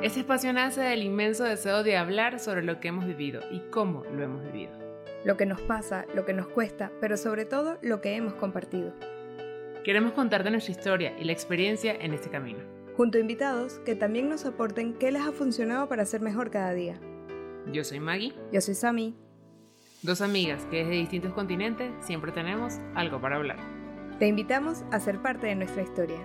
Este espacio nace del inmenso deseo de hablar sobre lo que hemos vivido y cómo lo hemos vivido. Lo que nos pasa, lo que nos cuesta, pero sobre todo lo que hemos compartido. Queremos contarte nuestra historia y la experiencia en este camino. Junto a invitados que también nos aporten qué les ha funcionado para ser mejor cada día. Yo soy Maggie. Yo soy Sami. Dos amigas que desde distintos continentes siempre tenemos algo para hablar. Te invitamos a ser parte de nuestra historia.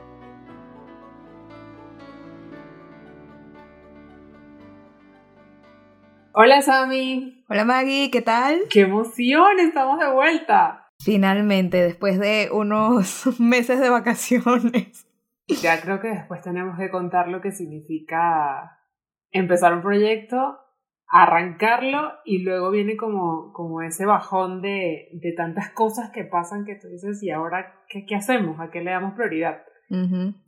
Hola Sami. Hola Maggie, ¿qué tal? ¡Qué emoción! Estamos de vuelta. Finalmente, después de unos meses de vacaciones. Ya creo que después tenemos que contar lo que significa empezar un proyecto, arrancarlo y luego viene como, como ese bajón de, de tantas cosas que pasan que tú dices, ¿y ahora qué, qué hacemos? ¿A qué le damos prioridad?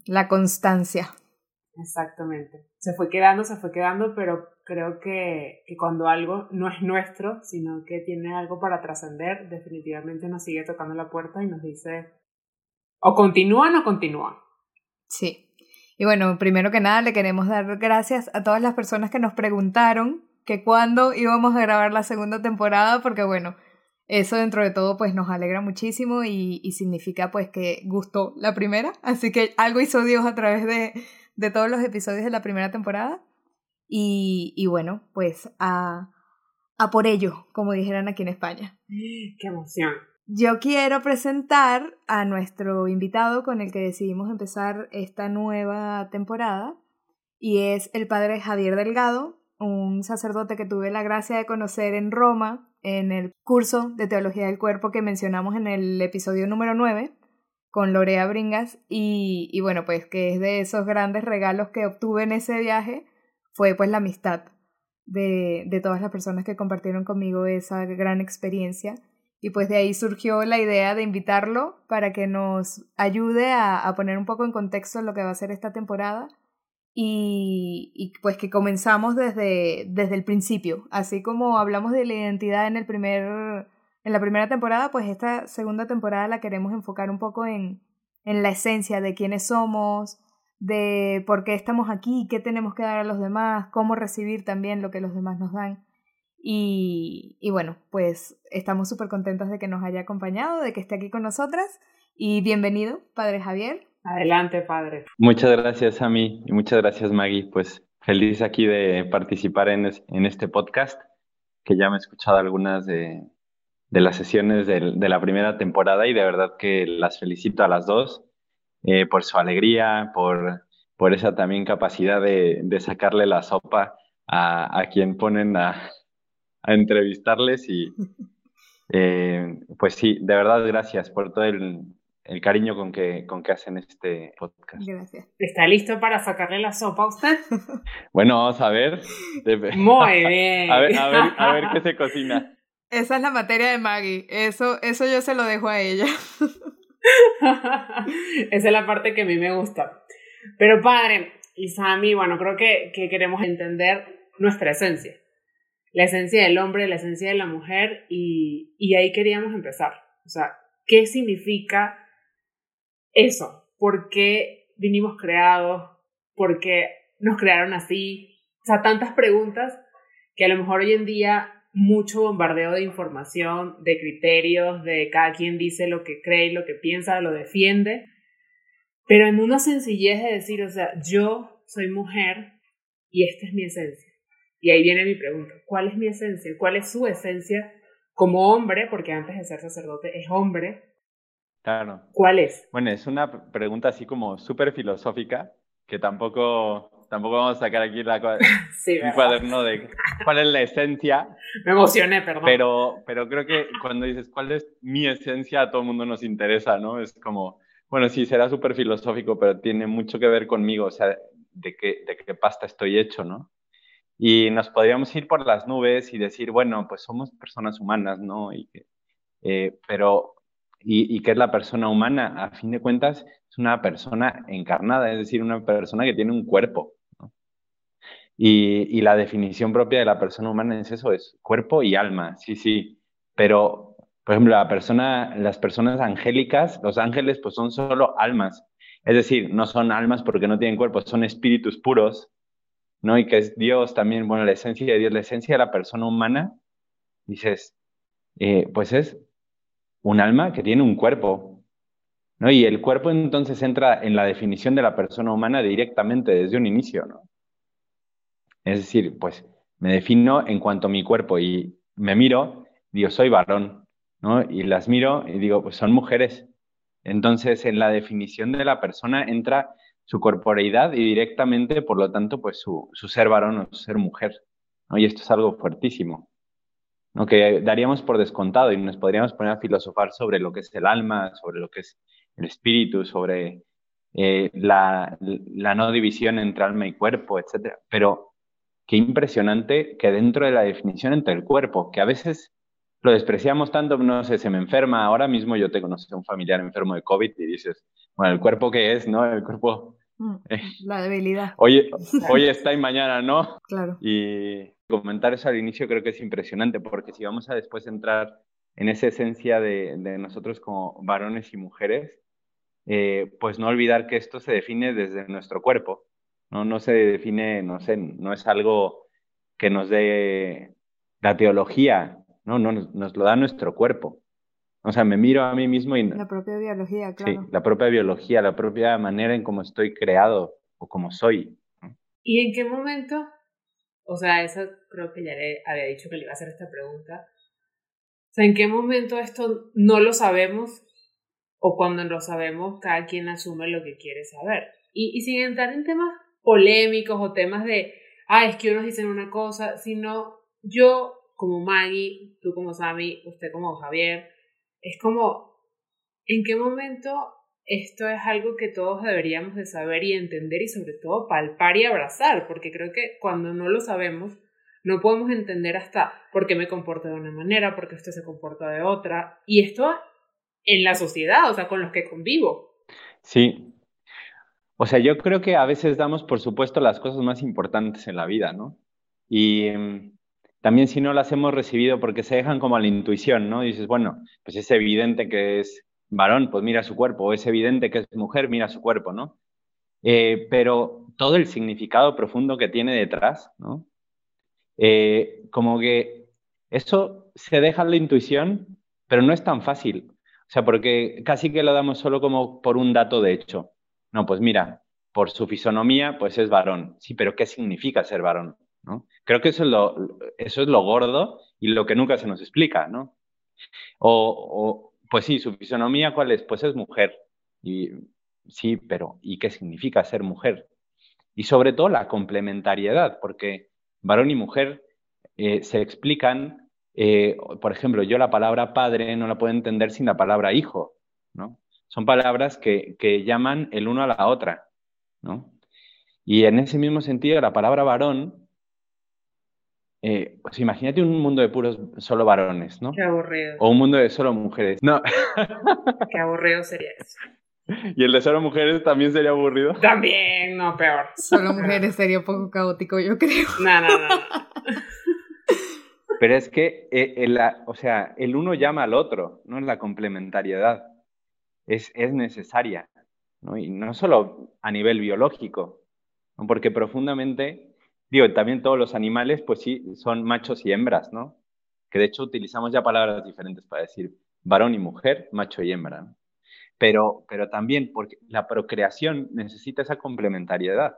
La constancia. Exactamente. Se fue quedando, se fue quedando, pero creo que, que cuando algo no es nuestro, sino que tiene algo para trascender, definitivamente nos sigue tocando la puerta y nos dice, o continúan o continúan. Sí. Y bueno, primero que nada le queremos dar gracias a todas las personas que nos preguntaron que cuándo íbamos a grabar la segunda temporada, porque bueno, eso dentro de todo pues nos alegra muchísimo y, y significa pues que gustó la primera, así que algo hizo Dios a través de, de todos los episodios de la primera temporada. Y, y bueno, pues a, a por ello, como dijeran aquí en España. ¡Qué emoción! Yo quiero presentar a nuestro invitado con el que decidimos empezar esta nueva temporada y es el padre Javier Delgado, un sacerdote que tuve la gracia de conocer en Roma en el curso de Teología del Cuerpo que mencionamos en el episodio número 9 con Lorea Bringas y, y bueno, pues que es de esos grandes regalos que obtuve en ese viaje fue pues la amistad de, de todas las personas que compartieron conmigo esa gran experiencia y pues de ahí surgió la idea de invitarlo para que nos ayude a, a poner un poco en contexto lo que va a ser esta temporada y, y, pues que comenzamos desde, desde el principio. Así como hablamos de la identidad en, el primer, en la primera temporada, pues esta segunda temporada la queremos enfocar un poco en, en la esencia de quiénes somos, de por qué estamos aquí, qué tenemos que dar a los demás, cómo recibir también lo que los demás nos dan. Y, y bueno, pues estamos súper contentos de que nos haya acompañado, de que esté aquí con nosotras. Y bienvenido, Padre Javier. Adelante, Padre. Muchas gracias a mí y muchas gracias, Maggie. Pues feliz aquí de participar en, en este podcast, que ya me he escuchado algunas de, de las sesiones de, de, la primera temporada y de verdad que las felicito a las dos eh, por su alegría, por, por esa también capacidad de, de sacarle la sopa a, a quien ponen a, a entrevistarles y eh, pues sí, de verdad gracias por todo el, el, cariño con que, con que hacen este podcast. Gracias. ¿Está listo para sacarle la sopa a usted? Bueno, vamos a ver. Muy bien. A ver, a ver, a ver qué se cocina. Esa es la materia de Maggie. Eso, eso yo se lo dejo a ella. Esa es la parte que a mí me gusta. Pero padre y Sammy, bueno, creo que, que queremos entender nuestra esencia la esencia del hombre, la esencia de la mujer, y, y ahí queríamos empezar. O sea, ¿qué significa eso? ¿Por qué vinimos creados? ¿Por qué nos crearon así? O sea, tantas preguntas que a lo mejor hoy en día mucho bombardeo de información, de criterios, de cada quien dice lo que cree, lo que piensa, lo defiende, pero en una sencillez de decir, o sea, yo soy mujer y esta es mi esencia. Y ahí viene mi pregunta, ¿cuál es mi esencia? ¿Cuál es su esencia como hombre? Porque antes de ser sacerdote es hombre. Claro. ¿Cuál es? Bueno, es una pregunta así como súper filosófica, que tampoco, tampoco vamos a sacar aquí la, sí, un cuaderno de cuál es la esencia. Me emocioné, perdón. Pero, pero creo que cuando dices cuál es mi esencia, a todo el mundo nos interesa, ¿no? Es como, bueno, sí, será súper filosófico, pero tiene mucho que ver conmigo, o sea, de qué, de qué pasta estoy hecho, ¿no? y nos podríamos ir por las nubes y decir, bueno, pues somos personas humanas, ¿no? Y eh, pero, y, y, qué es la persona humana? A fin de cuentas, es una persona encarnada, es decir, una persona que tiene un cuerpo. Y, la definición propia de la persona humana es eso, es cuerpo y alma, sí, sí. Pero, por ejemplo, las personas angélicas, los ángeles, pues son solo almas. Es decir, no son almas porque no tienen cuerpo, son espíritus puros ¿no? Y que es Dios también, bueno, la esencia de Dios, la esencia de la persona humana, dices, eh, pues es un alma que tiene un cuerpo, ¿no? Y el cuerpo entonces entra en la definición de la persona humana directamente desde un inicio, ¿no? Es decir, pues me defino en cuanto a mi cuerpo y me miro, digo, soy varón, ¿no? Y las miro y digo, pues son mujeres. Entonces, en la definición de la persona entra su corporeidad y directamente, por lo tanto, pues su, ser varón o su ser mujer. ¿no? Y esto es algo fuertísimo, ¿no? que daríamos por descontado y nos podríamos poner a filosofar sobre lo que es el alma, sobre lo que es el espíritu, sobre eh, la, la, no división entre alma y cuerpo, etc. Pero qué impresionante que dentro de la definición entre el cuerpo, que a veces lo despreciamos tanto, no sé, se me enferma, ahora mismo yo te conocí a un familiar enfermo de COVID y dices, bueno, el cuerpo que es, ¿no? El cuerpo... Mm, eh, la debilidad. Hoy, hoy está y mañana no. Claro. Y comentar eso al inicio creo que es impresionante, porque si vamos a después entrar en esa esencia de, de nosotros como varones y mujeres, eh, pues no olvidar que esto se define desde nuestro cuerpo, ¿no? No se define, no sé, no es algo que nos dé la teología, no, no nos, lo da nuestro cuerpo. O sea, me miro a mí mismo y... La propia biología, claro. Sí, la propia biología, la propia manera en cómo estoy creado o cómo soy. ¿Y en qué momento? O sea, eso creo que ya le había dicho que le iba a hacer esta pregunta. O sea, ¿en qué momento esto no lo sabemos? O cuando lo sabemos, cada quien asume lo que quiere saber. Y, y sin entrar en temas polémicos o temas de, ah, es que unos dicen una cosa, sino yo como Maggie, tú como Sammy, usted como Javier, es como, ¿en qué momento esto es algo que todos deberíamos de saber y entender y sobre todo palpar y abrazar? Porque creo que cuando no lo sabemos, no podemos entender hasta por qué me comporto de una manera, por qué esto se comporta de otra. Y esto en la sociedad, o sea, con los que convivo. Sí. O sea, yo creo que a veces damos por supuesto las cosas más importantes en la vida, ¿no? Y mm, también si no las hemos recibido porque se dejan como a la intuición, ¿no? dices, bueno, pues es evidente que es varón, pues mira su cuerpo, o es evidente que es mujer, mira su cuerpo, ¿no? Eh, pero todo el significado profundo que tiene detrás, ¿no? Eh, como que eso se deja a la intuición, pero no es tan fácil. O sea, porque casi que lo damos solo como por un dato de hecho. No, pues mira, por su fisonomía, pues es varón. Sí, pero ¿qué significa ser varón? Creo que eso es, lo, eso es lo gordo y lo que nunca se nos explica, ¿no? O, pues sí, su fisonomía, ¿cuál es? Pues es mujer. Y sí, pero ¿y qué significa ser mujer? Y sobre todo la complementariedad, porque varón y mujer eh, se explican, eh, por ejemplo, yo la palabra padre no la puedo entender sin la palabra hijo, ¿no? Son palabras que, que llaman el uno a la otra, ¿no? Y en ese mismo sentido, la palabra varón eh, pues imagínate un mundo de puros solo varones, ¿no? Qué aburrido. O un mundo de solo mujeres. No. Qué aburrido sería eso. ¿Y el de solo mujeres también sería aburrido? También, no, peor. Solo mujeres sería un poco caótico, yo creo. No, no, no. Pero es que, eh, el, o sea, el uno llama al otro, ¿no? La complementariedad es, es necesaria, ¿no? Y no solo a nivel biológico, ¿no? porque profundamente digo, también todos los animales, pues sí, son machos y hembras, ¿no? Que de hecho utilizamos ya palabras diferentes para decir varón y mujer, macho y hembra, ¿no? Pero, pero también porque la procreación necesita esa complementariedad.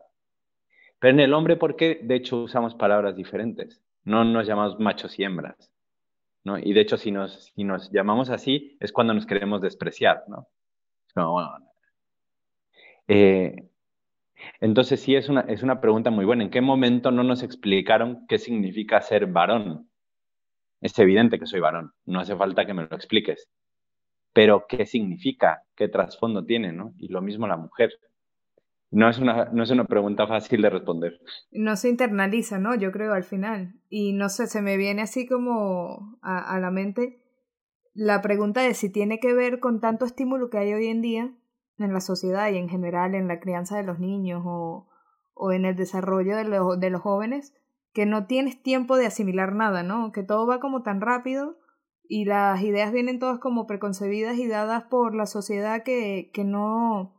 Pero en el hombre, ¿por qué de hecho usamos palabras diferentes? No nos llamamos machos y hembras. ¿no? Y de hecho, si nos, si nos llamamos así, es cuando nos queremos despreciar. ¿no? Bueno, eh, entonces sí es una, es una pregunta muy buena. ¿En qué momento no nos explicaron qué significa ser varón? Es evidente que soy varón, no hace falta que me lo expliques. Pero ¿qué significa? ¿Qué trasfondo tiene? ¿no? Y lo mismo la mujer. No es, una, no es una pregunta fácil de responder. No se internaliza, ¿no? Yo creo al final. Y no sé, se me viene así como a la mente la pregunta de si tiene que ver con tanto estímulo que hay hoy en día en la sociedad y en general en la crianza de los niños o, o en el desarrollo de, de los jóvenes, que no tienes tiempo de asimilar nada, ¿no? Que todo va como tan rápido y las ideas vienen todas como preconcebidas y dadas por la sociedad que, que no,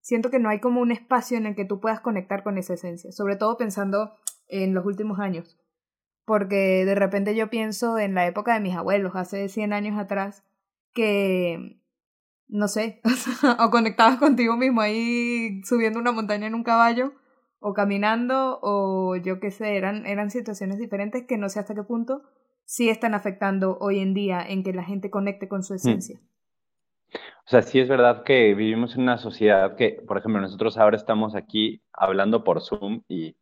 siento que no hay como un espacio en el que tú puedas conectar con esa esencia, sobre todo pensando en los últimos años, porque de repente yo pienso en la época de mis abuelos, hace 100 años atrás, que, no sé, o conectabas contigo mismo ahí subiendo una montaña en un caballo, o caminando, o yo qué sé, eran, eran situaciones diferentes que no sé hasta qué punto sí están afectando hoy en día en que la gente conecte con su hmm. esencia. O sea, sí es verdad que vivimos en una sociedad que, por ejemplo, nosotros ahora estamos aquí hablando por Zoom y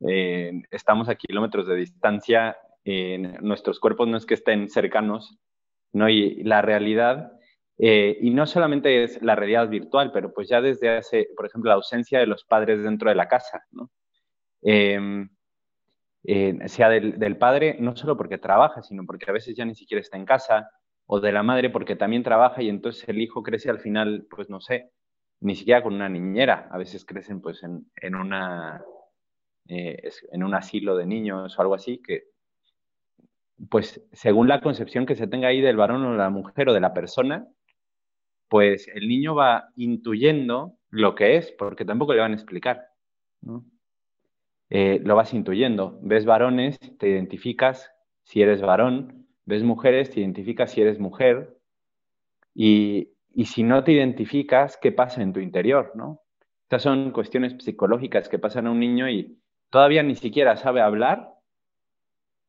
eh, estamos a kilómetros de distancia, nuestros cuerpos no es que estén cercanos, ¿no? Y la realidad, eh, y no solamente es la realidad virtual, pero pues ya desde hace, por ejemplo, la ausencia de los padres dentro de la casa, ¿no? Em, eh, sea del, del, padre, no solo porque trabaja, sino porque a veces ya ni siquiera está en casa, o de la madre porque también trabaja y entonces el hijo crece al final, pues no sé, ni siquiera con una niñera, a veces crecen pues en, en una, eh, en un asilo de niños o algo así, que pues según la concepción que se tenga ahí del varón o de la mujer o de la persona, pues el niño va intuyendo lo que es, porque tampoco le van a explicar. Eh, lo vas intuyendo. Ves varones, te identificas si eres varón, ves mujeres, te identificas si eres mujer, y, y si no te identificas, ¿qué pasa en tu interior? ¿no? Estas son cuestiones psicológicas que pasan a un niño y todavía ni siquiera sabe hablar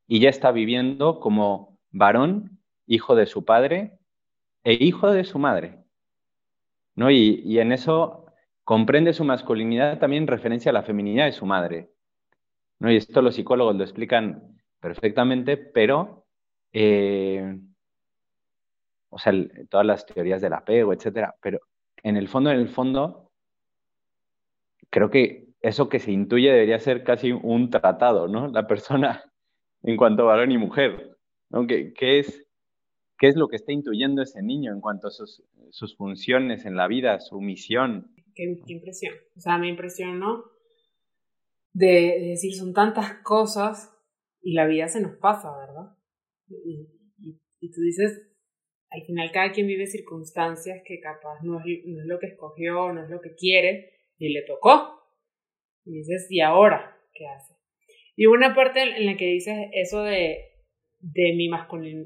y ya está viviendo como varón, hijo de su padre e hijo de su madre. ¿no? Y, en eso comprende su masculinidad también en referencia a la feminidad de su madre. ¿no? Y esto los psicólogos lo explican perfectamente, pero, eh, o sea, todas las teorías del apego, etcétera, pero en el fondo, en el fondo, creo que eso que se intuye debería ser casi un tratado, ¿no? La persona en cuanto a varón y mujer, ¿no? ¿Qué, es, ¿Qué es lo que está intuyendo ese niño en cuanto a sus, sus funciones en la vida, su misión? Qué, qué impresión. O sea, me impresionó de, decir, son tantas cosas y la vida se nos pasa, ¿verdad? Y, y, tú dices, al final cada quien vive circunstancias que capaz no es, no es lo que escogió, no es lo que quiere y le tocó. Y dices, ¿y ahora qué hace? Y una parte en la que dices eso de, de, mi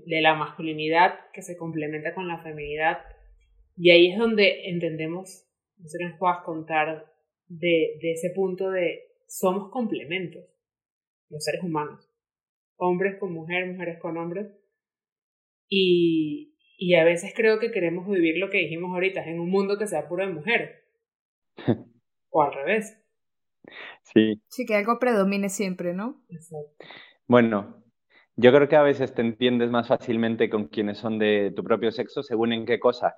de la masculinidad que se complementa con la feminidad, y ahí es donde entendemos, no sé qué nos puedas contar de, de ese punto de somos complementos, los seres humanos, hombres con mujeres, mujeres con hombres, y, y a veces creo que queremos vivir lo que dijimos ahorita, en un mundo que sea puro de mujeres, o al revés. Sí. Sí, que algo predomine siempre, ¿no? Exacto. Bueno, yo creo que a veces te entiendes más fácilmente con quienes son de tu propio sexo según en qué cosa,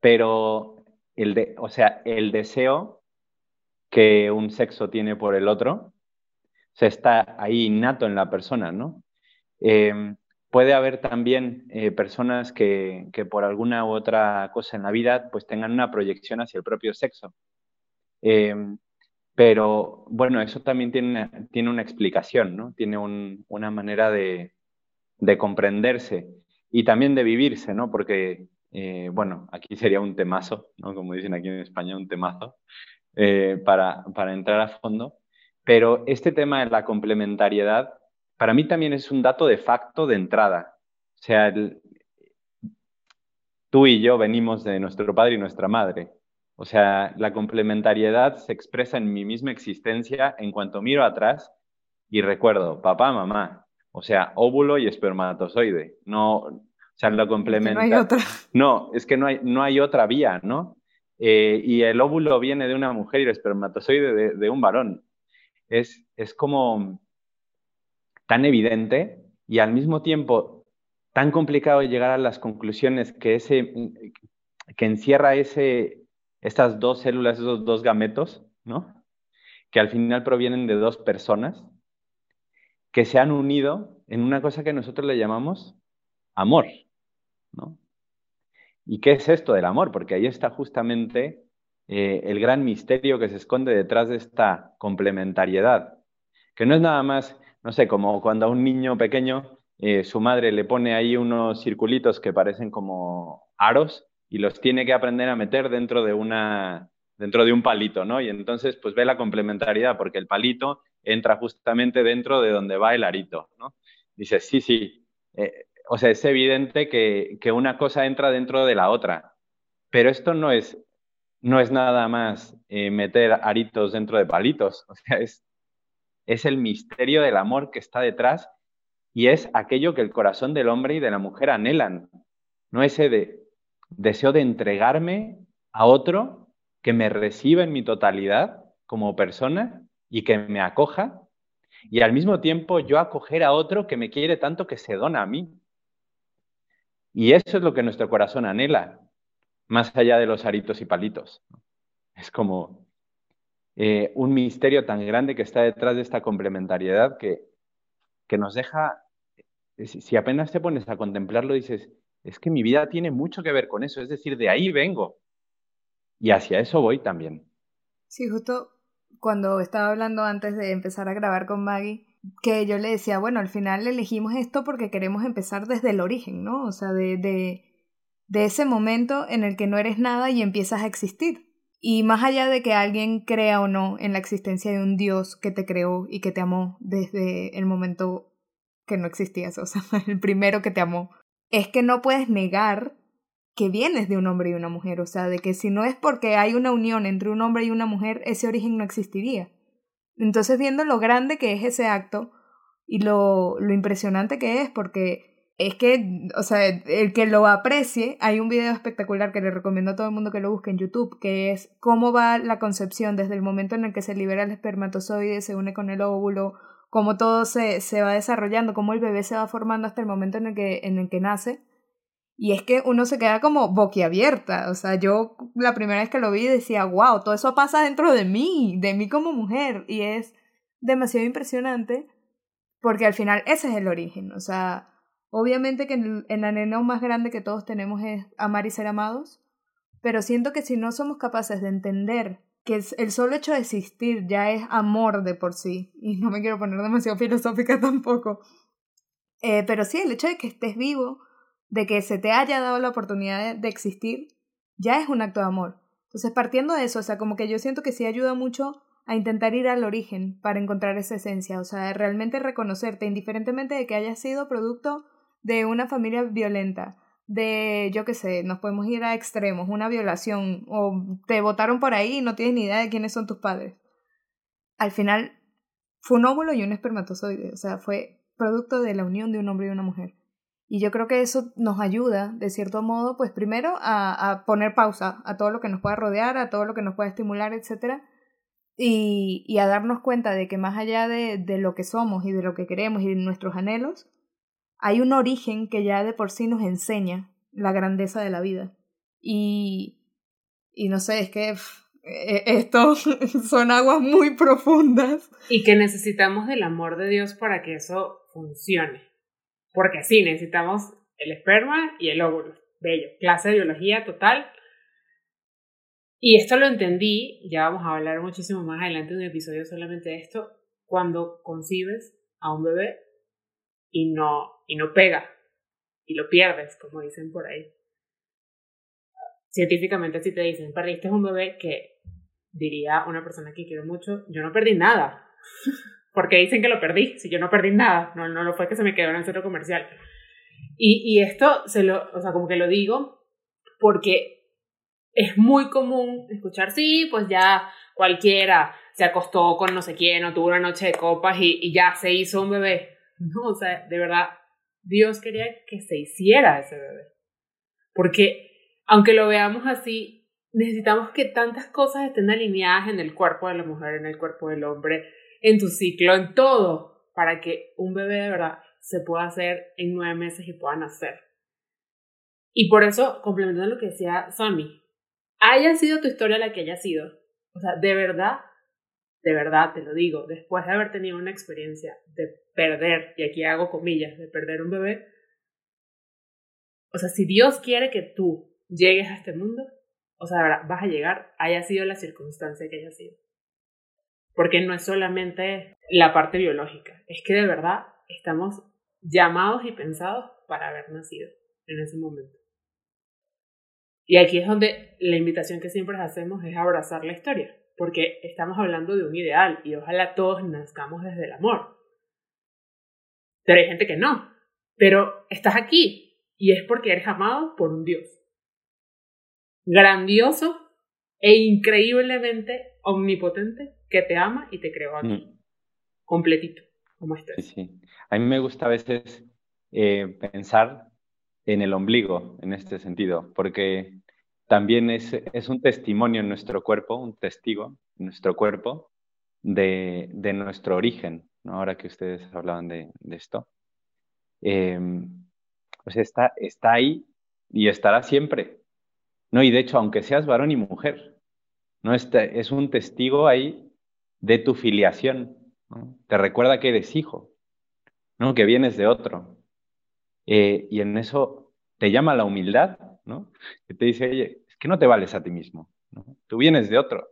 pero el de, o sea, el deseo que un sexo tiene por el otro, se está ahí innato en la persona, ¿no? Em, puede haber también eh, personas que, que, por alguna u otra cosa en la vida pues tengan una proyección hacia el propio sexo. Em, pero bueno, eso también tiene, tiene una explicación, ¿no? Tiene un, una manera de, de, comprenderse y también de vivirse, ¿no? Porque, eh, bueno, aquí sería un temazo, ¿no? Como dicen aquí en España, un temazo. Eh, para, para entrar a fondo. Pero este tema de la complementariedad, para mí también es un dato de facto de entrada. O sea, tú y yo venimos de nuestro padre y nuestra madre. O sea, la complementariedad se expresa en mi misma existencia en cuanto miro atrás y recuerdo papá, mamá. O sea, óvulo y espermatozoide. No, o sea, lo complementa. No hay otra. No, es que no hay, no hay otra vía, ¿no? Eh, y el óvulo viene de una mujer y el espermatozoide de, un varón. Es, es como tan evidente y al mismo tiempo tan complicado llegar a las conclusiones que, ese, que encierra ese, estas dos células, esos dos gametos, ¿no? que al final provienen de dos personas que se han unido en una cosa que nosotros le llamamos amor. ¿no? ¿Y qué es esto del amor? Porque ahí está justamente eh, el gran misterio que se esconde detrás de esta complementariedad, que no es nada más, no sé, como cuando a un niño pequeño eh, su madre le pone ahí unos circulitos que parecen como aros y los tiene que aprender a meter dentro de una, dentro de un palito, ¿no? Y entonces, pues ve la complementariedad, porque el palito entra justamente dentro de donde va el arito, ¿no? Dice, sí, sí, eh, o sea, es evidente que, que, una cosa entra dentro de la otra, pero esto no es, no es nada más eh, meter aritos dentro de palitos, o sea, es, es el misterio del amor que está detrás y es aquello que el corazón del hombre y de la mujer anhelan, no ese de deseo de entregarme a otro que me reciba en mi totalidad como persona y que me acoja, y al mismo tiempo yo acoger a otro que me quiere tanto que se dona a mí. Y eso es lo que nuestro corazón anhela, más allá de los aritos y palitos. Es como eh, un misterio tan grande que está detrás de esta complementariedad que, que nos deja, si apenas te pones a contemplarlo, dices, es que mi vida tiene mucho que ver con eso, es decir, de ahí vengo. Y hacia eso voy también. Sí, justo cuando estaba hablando antes de empezar a grabar con Maggie, que yo le decía, bueno, al final elegimos esto porque queremos empezar desde el origen, ¿no? O sea, de, de, de ese momento en el que no eres nada y empiezas a existir. Y más allá de que alguien crea o no en la existencia de un Dios que te creó y que te amó desde el momento que no existías, o sea, el primero que te amó, es que no puedes negar que vienes de un hombre y una mujer, o sea, de que si no es porque hay una unión entre un hombre y una mujer, ese origen no existiría. Entonces, viendo lo grande que es ese acto y lo, lo impresionante que es, porque es que, o sea, el que lo aprecie, hay un video espectacular que le recomiendo a todo el mundo que lo busque en YouTube, que es cómo va la concepción desde el momento en el que se libera el espermatozoide, se une con el óvulo, cómo todo se, se va desarrollando, cómo el bebé se va formando hasta el momento en el que, en el que nace y es que uno se queda como boquiabierta. O sea, yo la primera vez que lo vi decía, wow, todo eso pasa dentro de mí, de mí como mujer. Y es demasiado impresionante porque al final ese es el origen. O sea, obviamente que el, el anhelo más grande que todos tenemos es amar y ser amados. Pero siento que si no somos capaces de entender que el solo hecho de existir ya es amor de por sí, y no me quiero poner demasiado filosófica tampoco, eh, pero sí, el hecho de que estés vivo, de que se te haya dado la oportunidad de, existir, ya es un acto de amor. Entonces, partiendo de eso, o sea, como que yo siento que sí ayuda mucho a intentar ir al origen para encontrar esa esencia, o sea, realmente reconocerte, indiferentemente de que hayas sido producto de una familia violenta, de, yo qué sé, nos podemos ir a extremos, una violación, o te votaron por ahí y no tienes ni idea de quiénes son tus padres. Al final, fue un óvulo y un espermatozoide, o sea, fue producto de la unión de un hombre y una mujer. Y yo creo que eso nos ayuda, de cierto modo, pues primero a, a poner pausa a todo lo que nos pueda rodear, a todo lo que nos pueda estimular, etc. Y, y a darnos cuenta de que más allá de, de lo que somos y de lo que queremos y de nuestros anhelos, hay un origen que ya de por sí nos enseña la grandeza de la vida. Y, y no sé, es que e, esto son aguas muy profundas. Y que necesitamos del amor de Dios para que eso funcione. Porque sí, necesitamos el esperma y el óvulo. Bello. Clase de biología total. Y esto lo entendí, ya vamos a hablar muchísimo más adelante en un episodio solamente de esto, cuando concibes a un bebé y no, y no pega, y lo pierdes, como dicen por ahí. Científicamente si te dicen, perdiste un bebé que diría una persona que quiero mucho, yo no perdí nada. porque dicen que lo perdí, si yo no perdí nada, no, no lo fue que se me quedó en el centro comercial. Y, y esto, se lo, o sea, como que lo digo porque es muy común escuchar, sí, pues ya cualquiera se acostó con no sé quién o tuvo una noche de copas y, y ya se hizo un bebé. No, o sea, de verdad, Dios quería que se hiciera ese bebé. Porque, aunque lo veamos así, necesitamos que tantas cosas estén alineadas en el cuerpo de la mujer, en el cuerpo del hombre, en tu ciclo, en todo, para que un bebé de verdad se pueda hacer en nueve meses y pueda nacer. Y por eso, complementando lo que decía Sammy, haya sido tu historia la que haya sido, o sea, de verdad, de verdad te lo digo, después de haber tenido una experiencia de perder, y aquí hago comillas, de perder un bebé, o sea, si Dios quiere que tú llegues a este mundo, o sea, vas a llegar, haya sido la circunstancia que haya sido porque no es solamente la parte biológica, es que de verdad estamos llamados y pensados para haber nacido en ese momento. Y aquí es donde la invitación que siempre hacemos es abrazar la historia, porque estamos hablando de un ideal y ojalá todos nazcamos desde el amor. Pero hay gente que no. Pero estás aquí y es porque eres amado por un Dios. Grandioso e increíblemente omnipotente que te ama y te creó a ti. Mm. Completito, como estás. Sí, sí. A mí me gusta a veces eh, pensar en el ombligo en este sentido, porque también es, es, un testimonio en nuestro cuerpo, un testigo en nuestro cuerpo de, de nuestro origen, ahora que ustedes hablaban de, esto. Eh, pues está, está ahí y estará siempre. ¿no? Y de hecho, aunque seas varón y mujer, ¿no? Este, es un testigo ahí de tu filiación. Te recuerda que eres hijo, ¿no? que vienes de otro. Eh, y en eso te llama la humildad, ¿no? que te dice, oye, es que no te vales a ti mismo, tú vienes de otro.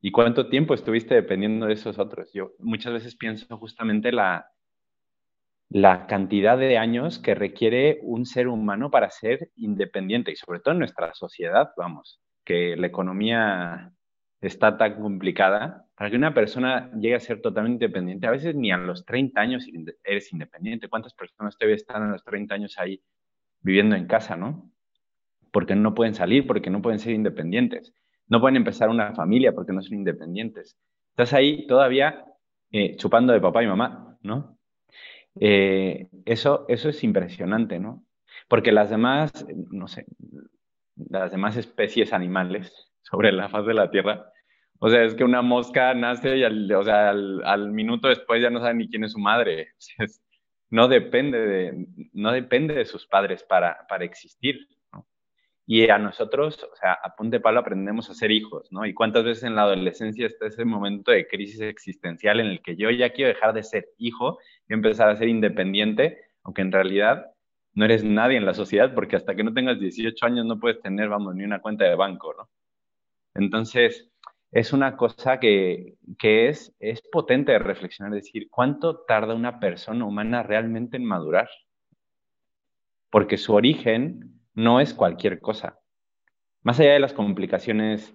¿Y cuánto tiempo estuviste dependiendo de esos otros? Yo muchas veces pienso justamente la, la cantidad de años que requiere un ser humano para ser independiente y sobre todo en nuestra sociedad, vamos, que la economía está tan complicada, para que una persona llegue a ser totalmente independiente, a veces ni a los 30 años eres independiente. ¿Cuántas personas todavía están a los 30 años ahí viviendo en casa, no? Porque no pueden salir, porque no pueden ser independientes. No pueden empezar una familia porque no son independientes. Estás ahí todavía eh, chupando de papá y mamá, ¿no? Eh, eso, eso es impresionante, ¿no? Porque las demás, no sé, las demás especies animales sobre la faz de la Tierra, o sea, es que una mosca nace y al, minuto después ya no sabe ni quién es su madre. no, depende de, no depende de sus padres para, para existir. Y a nosotros, o sea, a punto de palo aprendemos a ser hijos, ¿no? Y cuántas veces en la adolescencia está ese momento de crisis existencial en el que yo ya quiero dejar de ser hijo y empezar a ser independiente, aunque en realidad no eres nadie en la sociedad, porque hasta que no tengas 18 años no puedes tener, vamos, ni una cuenta de banco, ¿no? Entonces, es una cosa que, que es, es potente de reflexionar, decir, ¿cuánto tarda una persona humana realmente en madurar? Porque su origen no es cualquier cosa. Más allá de las complicaciones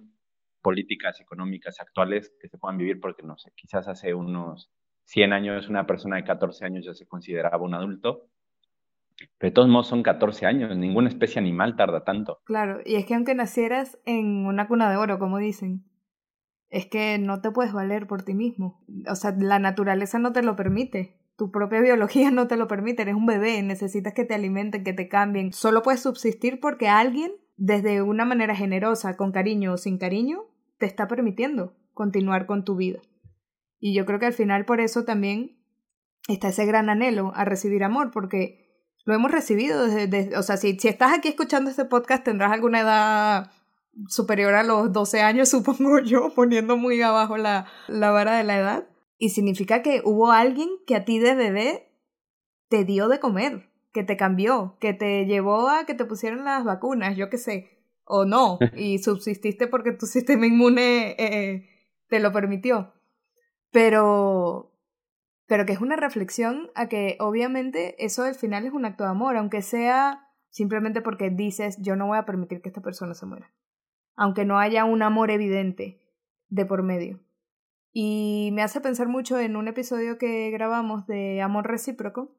políticas, económicas, actuales que se puedan vivir, porque no sé, quizás hace unos 100 años una persona de 14 años ya se consideraba un adulto, pero de todos modos son 14 años, ninguna especie animal tarda tanto. Claro, y es que aunque nacieras en una cuna de oro, como dicen, es que no te puedes valer por ti mismo. O sea, la naturaleza no te lo permite tu propia biología no te lo permite, eres un bebé, necesitas que te alimenten, que te cambien. Solo puedes subsistir porque alguien, desde una manera generosa, con cariño o sin cariño, te está permitiendo continuar con tu vida. Y yo creo que al final por eso también está ese gran anhelo a recibir amor, porque lo hemos recibido desde, o sea, si, si estás aquí escuchando este podcast tendrás alguna edad superior a los 12 años, supongo yo, poniendo muy abajo la, la vara de la edad. Y significa que hubo alguien que a ti de bebé te dio de comer, que te cambió, que te llevó a que te pusieran las vacunas, yo qué sé, o no, y subsististe porque tu sistema inmune eh, te lo permitió. Pero, pero que es una reflexión a que obviamente eso al final es un acto de amor, aunque sea simplemente porque dices yo no voy a permitir que esta persona se muera, aunque no haya un amor evidente de por medio. Y me hace pensar mucho en un episodio que grabamos de Amor Recíproco,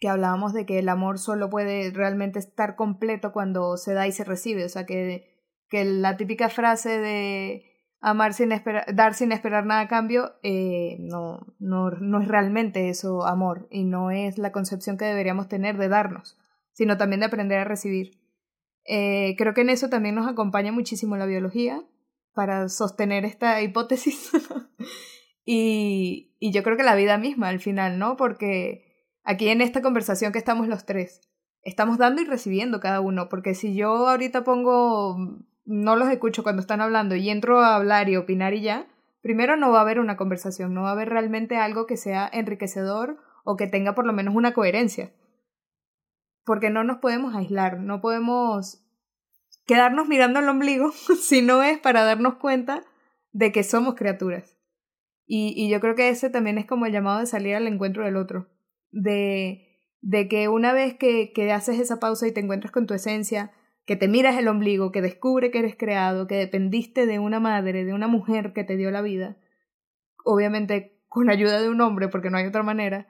que hablábamos de que el amor solo puede realmente estar completo cuando se da y se recibe. O sea, que, que la típica frase de amar sin esperar, dar sin esperar nada a cambio, eh, no, no, no es realmente eso amor y no es la concepción que deberíamos tener de darnos, sino también de aprender a recibir. Eh, creo que en eso también nos acompaña muchísimo la biología, para sostener esta hipótesis. y, y yo creo que la vida misma al final, ¿no? Porque aquí en esta conversación que estamos los tres, estamos dando y recibiendo cada uno, porque si yo ahorita pongo, no los escucho cuando están hablando y entro a hablar y opinar y ya, primero no va a haber una conversación, no va a haber realmente algo que sea enriquecedor o que tenga por lo menos una coherencia. Porque no nos podemos aislar, no podemos quedarnos mirando el ombligo, si no es para darnos cuenta de que somos criaturas. Y, y yo creo que ese también es como el llamado de salir al encuentro del otro, de, de que una vez que, que haces esa pausa y te encuentras con tu esencia, que te miras el ombligo, que descubre que eres creado, que dependiste de una madre, de una mujer que te dio la vida, obviamente con ayuda de un hombre, porque no hay otra manera,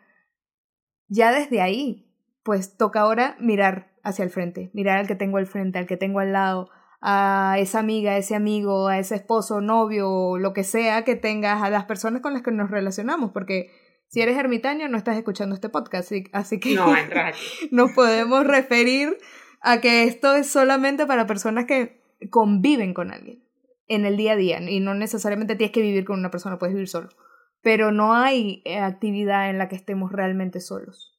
ya desde ahí, pues toca ahora mirar hacia el frente, mirar al que tengo al frente, al que tengo al lado, a esa amiga, a ese amigo, a ese esposo, novio, lo que sea que tengas, a las personas con las que nos relacionamos, porque si eres ermitaño no estás escuchando este podcast, así, que no, nos podemos referir a que esto es solamente para personas que conviven con alguien en el día a día y no necesariamente tienes que vivir con una persona, puedes vivir solo. Pero no hay eh, actividad en la que estemos realmente solos.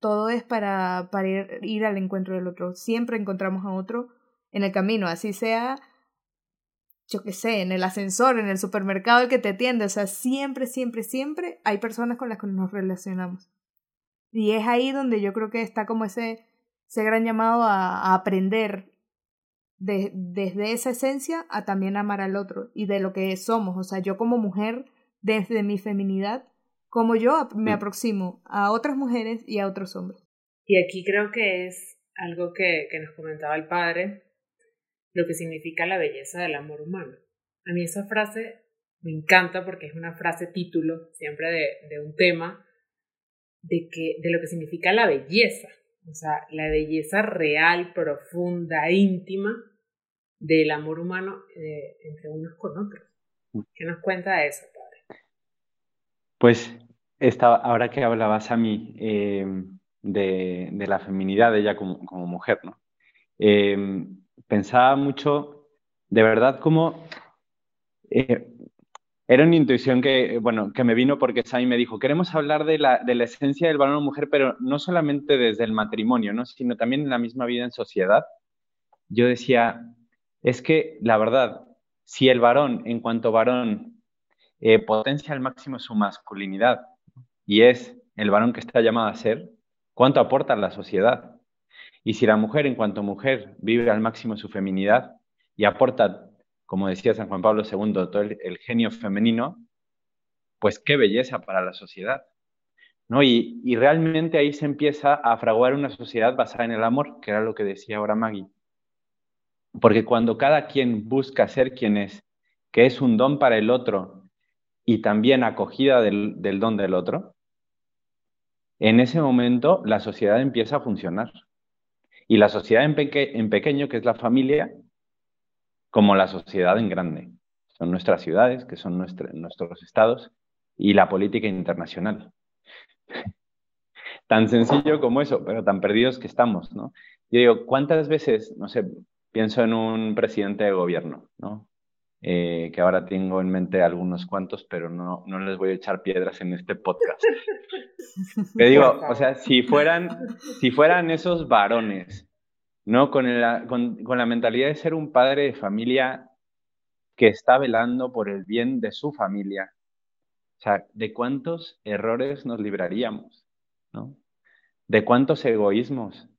Todo es para, para ir, ir al encuentro del otro. Siempre encontramos a otro en el camino, así sea, yo qué sé, en el ascensor, en el supermercado el que te atiende. O sea, siempre, siempre, siempre hay personas con las que nos relacionamos. Y es ahí donde yo creo que está como ese, ese gran llamado a, a aprender de, desde esa esencia a también amar al otro y de lo que somos. O sea, yo como mujer, desde mi feminidad, como yo me aproximo a otras mujeres y a otros hombres. Y aquí creo que es algo que, que nos comentaba el padre, lo que significa la belleza del amor humano. A mí esa frase me encanta porque es una frase título siempre de, de un tema de, que, de lo que significa la belleza. O sea, la belleza real, profunda, íntima del amor humano eh, entre unos con otros. ¿Qué nos cuenta de eso, padre? Pues esta, ahora que hablabas a mí eh, de, la feminidad de ella como, mujer, ¿no? Eh, pensaba mucho, de verdad, como era una intuición que, bueno, que me vino porque Sami me dijo, queremos hablar de la, de la esencia del varón o mujer, pero no solamente desde el matrimonio, ¿no? sino también en la misma vida en sociedad. Yo decía, es que la verdad, si el varón, en cuanto varón, eh, potencia al máximo su masculinidad y es el varón que está llamado a ser, ¿cuánto aporta a la sociedad? Y si la mujer, en cuanto mujer, vive al máximo su feminidad y aporta como decía San Juan Pablo II, todo el, genio femenino, pues qué belleza para la sociedad. ¿no? Y, y, realmente ahí se empieza a fraguar una sociedad basada en el amor, que era lo que decía ahora Maggie. Porque cuando cada quien busca ser quien es, que es un don para el otro y también acogida del, don del otro, en ese momento la sociedad empieza a funcionar. Y la sociedad en pequeño, que es la familia, como la sociedad en grande. Son nuestras ciudades, que son nuestros estados, y la política internacional. tan sencillo como eso, pero tan perdidos que estamos, ¿no? Yo digo, ¿cuántas veces, no sé, pienso en un presidente de gobierno, ¿no? Eh, que ahora tengo en mente algunos cuantos, pero no, no les voy a echar piedras en este podcast. Te digo, o sea, si fueran, si fueran esos varones ¿no? Con, con, la mentalidad de ser un padre de familia que está velando por el bien de su familia. O sea, ¿de cuántos errores nos libraríamos? ¿no? ¿De cuántos egoísmos?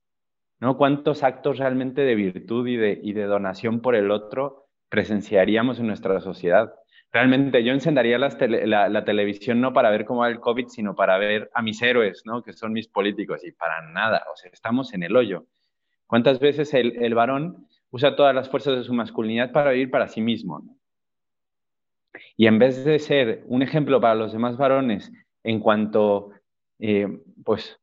¿no? ¿Cuántos actos realmente de virtud y de, y de donación por el otro presenciaríamos en nuestra sociedad? Realmente yo encendería la, televisión no para ver cómo va el COVID, sino para ver a mis héroes, ¿no? que son mis políticos, y para nada, o sea, estamos en el hoyo. ¿Cuántas veces el, varón usa todas las fuerzas de su masculinidad para vivir para sí mismo? Y en vez de ser un ejemplo para los demás varones en cuanto, eh, pues,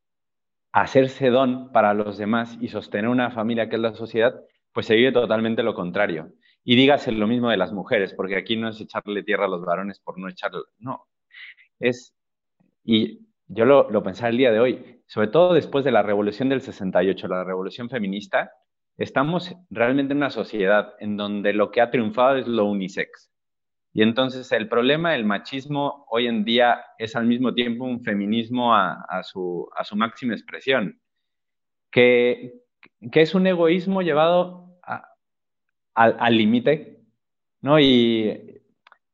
a hacerse don para los demás y sostener una familia que es la sociedad, pues se vive totalmente lo contrario. Y dígase lo mismo de las mujeres, porque aquí no es echarle tierra a los varones por no echarle, no. Es, y yo lo, lo pensaba el día de hoy, sobre todo después de la revolución del 68, la revolución feminista, estamos realmente en una sociedad en donde lo que ha triunfado es lo unisex. Y entonces el problema del machismo hoy en día es al mismo tiempo un feminismo a, su, máxima expresión, que, es un egoísmo llevado al límite, ¿no? Y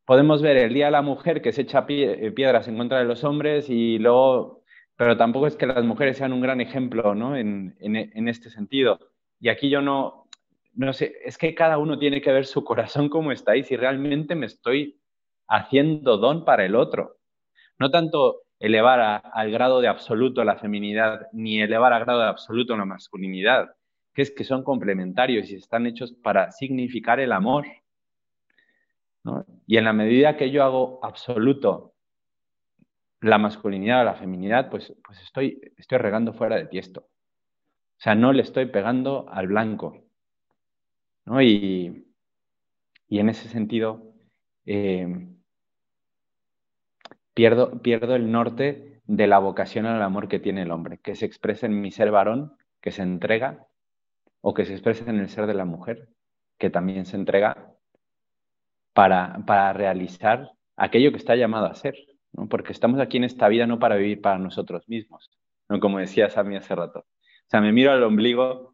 podemos ver el Día de la Mujer que se echa piedras en contra de los hombres y luego pero tampoco es que las mujeres sean un gran ejemplo ¿no? en, en, este sentido. Y aquí yo no, no sé, es que cada uno tiene que ver su corazón como está y si realmente me estoy haciendo don para el otro. No tanto elevar al grado de absoluto la feminidad, ni elevar a grado de absoluto la masculinidad, que es que son complementarios y están hechos para significar el amor. Y en la medida que yo hago absoluto la masculinidad o la feminidad, pues, pues estoy, estoy regando fuera de tiesto. O sea, no le estoy pegando al blanco. Y, en ese sentido, eh, pierdo, pierdo el norte de la vocación al amor que tiene el hombre, que se expresa en mi ser varón, que se entrega, o que se expresa en el ser de la mujer, que también se entrega para, para realizar aquello que está llamado a ser, ¿no? porque estamos aquí en esta vida no para vivir para nosotros mismos, ¿no? como decía Sammy hace rato. O sea, me miro al ombligo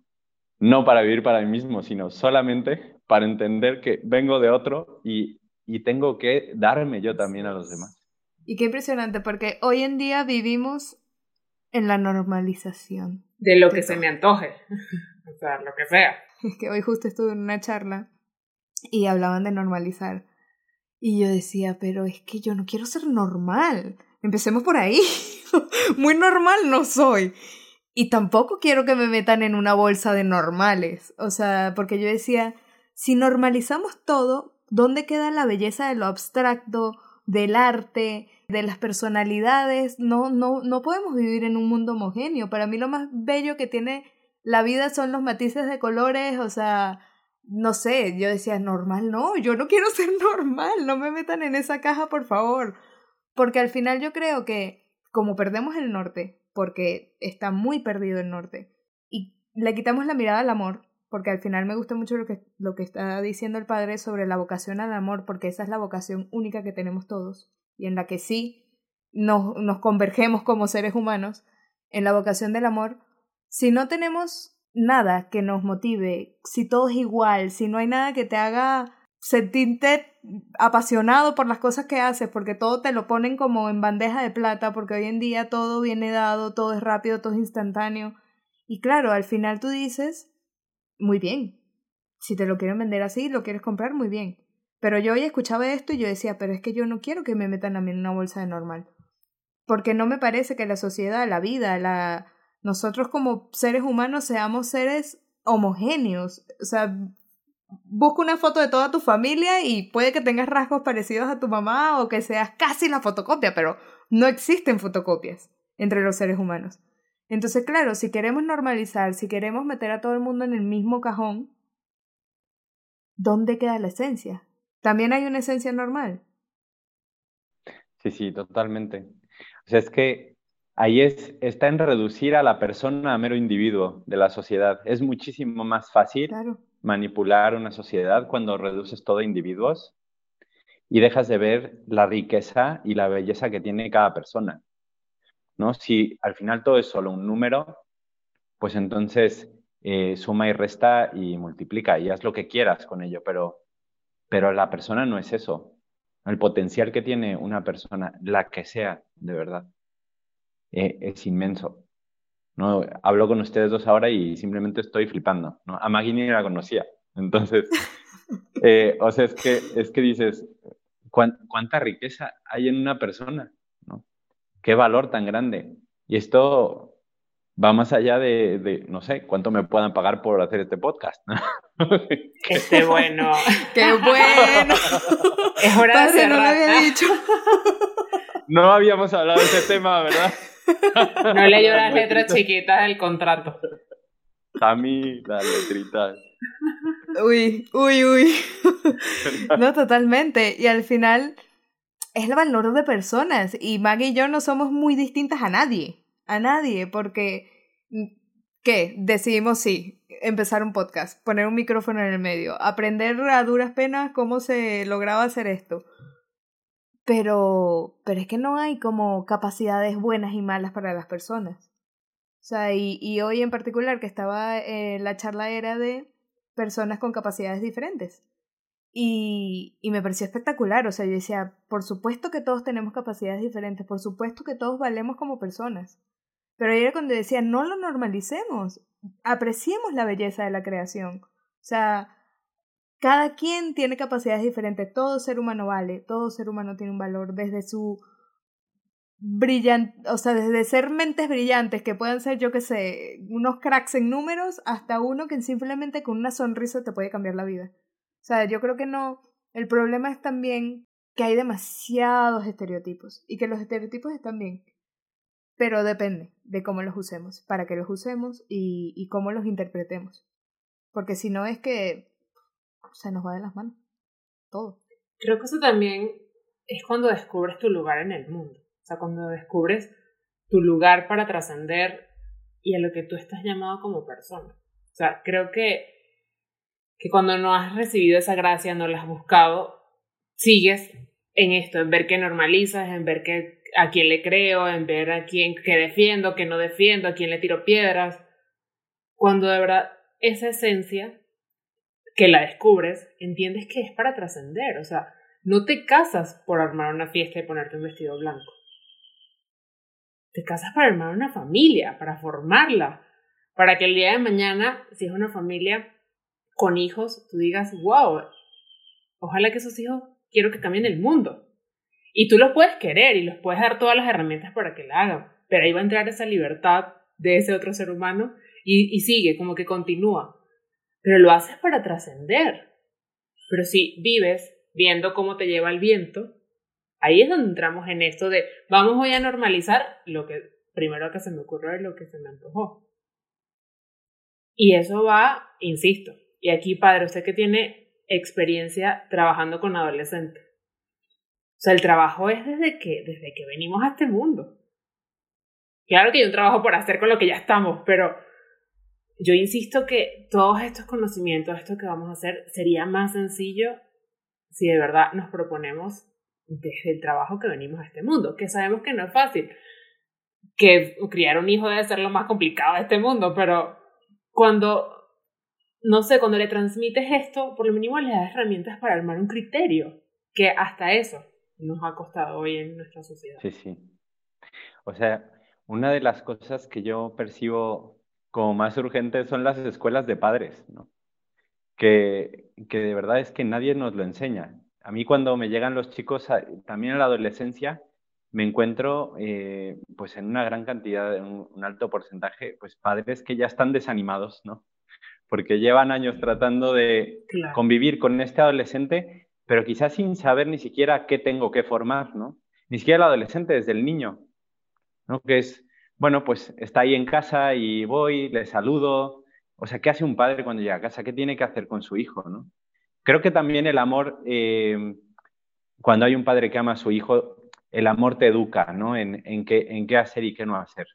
no para vivir para mí mismo, sino solamente para entender que vengo de otro y, y tengo que darme yo también a los demás. Y qué impresionante, porque hoy en día vivimos en la normalización. De lo que se me antoje. O sea, lo que sea. Es que hoy justo estuve en una charla y hablaban de normalizar. Y yo decía, pero es que yo no quiero ser normal. Empecemos por ahí. Muy normal no soy. Y tampoco quiero que me metan en una bolsa de normales. O sea, porque yo decía, si normalizamos todo, ¿dónde queda la belleza de lo abstracto, del arte, de las personalidades? No, no, no podemos vivir en un mundo homogéneo. Para mí lo más bello que tiene la vida son los matices de colores, o sea, no sé, yo decía, normal, no, yo no quiero ser normal, no me metan en esa caja, por favor. Porque al final yo creo que como perdemos el norte, porque está muy perdido el norte, y le quitamos la mirada al amor, porque al final me gusta mucho lo que, lo que está diciendo el padre sobre la vocación al amor, porque esa es la vocación única que tenemos todos, y en la que sí nos, nos convergemos como seres humanos, en la vocación del amor, si no tenemos nada que nos motive, si todo es igual, si no hay nada que te haga sentirte apasionado por las cosas que haces, porque todo te lo ponen como en bandeja de plata, porque hoy en día todo viene dado, todo es rápido, todo es instantáneo. Y claro, al final tú dices, muy bien, si te lo quieren vender así, lo quieres comprar, muy bien. Pero yo hoy escuchaba esto y yo decía, pero es que yo no quiero que me metan a mí en una bolsa de normal. Porque no me parece que la sociedad, la vida, la, nosotros como seres humanos seamos seres homogéneos. O sea, busca una foto de toda tu familia y puede que tengas rasgos parecidos a tu mamá o que seas casi la fotocopia, pero no existen fotocopias entre los seres humanos. Entonces, claro, si queremos normalizar, si queremos meter a todo el mundo en el mismo cajón, ¿dónde queda la esencia? ¿También hay una esencia normal? Sí, sí, totalmente. O sea, es que ahí es, está en reducir a la persona a mero individuo de la sociedad. Es muchísimo más fácil manipular una sociedad cuando reduces todo a individuos y dejas de ver la riqueza y la belleza que tiene cada persona. ¿no? Si al final todo es solo un número, pues entonces eh, suma y resta y multiplica y haz lo que quieras con ello, pero, pero la persona no es eso. El potencial que tiene una persona, la que sea, de verdad, eh, es inmenso. ¿no? Hablo con ustedes dos ahora y simplemente estoy flipando. ¿no? A Maggie ni la conocía. Entonces, eh, o sea, es que, es que dices, ¿cuánta riqueza hay en una persona? ¿no? ¿Qué valor tan grande? Y esto va más allá de, no sé, cuánto me puedan pagar por hacer este podcast. Qué bueno. ¡Qué bueno! Es hora de cerrar. no lo había dicho. No habíamos hablado de ese tema, ¿verdad? No leyó las letras chiquitas del contrato. A mí, las letritas. Uy, uy, uy. No, totalmente. Y al final es el valor de personas. Y Maggie y yo no somos muy distintas a nadie. A nadie, porque. ¿Qué? Decidimos sí, empezar un podcast, poner un micrófono en el medio, aprender a duras penas cómo se lograba hacer esto pero, pero es que no hay como capacidades buenas y malas para las personas. O sea, y, y hoy en particular que estaba, eh, la charla era de personas con capacidades diferentes. Y, y me pareció espectacular, o sea, yo decía, por supuesto que todos tenemos capacidades diferentes, por supuesto que todos valemos como personas. Pero ahí era cuando decía, no lo normalicemos, apreciemos la belleza de la creación. O sea, cada quien tiene capacidades diferentes, todo ser humano vale, todo ser humano tiene un valor desde su brillantes, o sea, desde ser mentes brillantes que pueden ser, yo qué sé, unos cracks en números, hasta uno que simplemente con una sonrisa te puede cambiar la vida. O sea, yo creo que no, el problema es también que hay demasiados estereotipos y que los estereotipos están bien, pero depende de cómo los usemos, para qué los usemos y, y cómo los interpretemos. Porque si no es que se nos va de las manos todo. Creo que eso también es cuando descubres tu lugar en el mundo. O sea, cuando descubres tu lugar para trascender y a lo que tú estás llamado como persona. O sea, creo que, que cuando no has recibido esa gracia, no la has buscado, sigues en esto, en ver que normalizas, en ver que a quién le creo, en ver a quién que defiendo, que no defiendo, a quién le tiro piedras. Cuando de verdad esa esencia que la descubres, entiendes que es para trascender. O sea, no te casas por armar una fiesta y ponerte un vestido blanco. Te casas para armar una familia, para formarla, para que el día de mañana, si es una familia con hijos, tú digas, wow, ojalá que esos hijos quiero que cambien el mundo. Y tú los puedes querer y los puedes dar todas las herramientas para que la hagan, pero ahí va a entrar esa libertad de ese otro ser humano y, y sigue, como que continúa. Pero lo haces para trascender. Pero si vives viendo cómo te lleva el viento, ahí es donde entramos en esto de vamos hoy a normalizar lo que primero que se me ocurrió es lo que se me antojó. Y eso va, insisto, y aquí padre, usted que tiene experiencia trabajando con adolescentes. O sea, el trabajo es desde que, desde que venimos a este mundo. Claro que hay un trabajo por hacer con lo que ya estamos, pero yo insisto que todos estos conocimientos, esto que vamos a hacer, sería más sencillo si de verdad nos proponemos desde el trabajo que venimos a este mundo, que sabemos que no es fácil, que criar un hijo debe ser lo más complicado de este mundo, pero cuando no sé, cuando le transmites esto, por lo mínimo le das herramientas para armar un criterio, que hasta eso nos ha costado hoy en nuestra sociedad. Sí, sí. O sea, una de las cosas que yo percibo como más urgentes son las escuelas de padres, ¿no? Que, que de verdad es que nadie nos lo enseña. A mí cuando me llegan los chicos, también en la adolescencia, me encuentro eh, pues en una gran cantidad, un, un alto porcentaje, pues padres que ya están desanimados, ¿no? porque llevan años tratando de convivir con este adolescente, pero quizás sin saber ni siquiera qué tengo que formar, ¿no? Ni siquiera el adolescente, desde el niño, ¿no? Que es, bueno, pues está ahí en casa y voy, le saludo. O sea, ¿qué hace un padre cuando llega a casa? ¿Qué tiene que hacer con su hijo, no? Creo que también el amor, eh, cuando hay un padre que ama a su hijo, el amor te educa, ¿no? En, qué hacer y qué no hacer.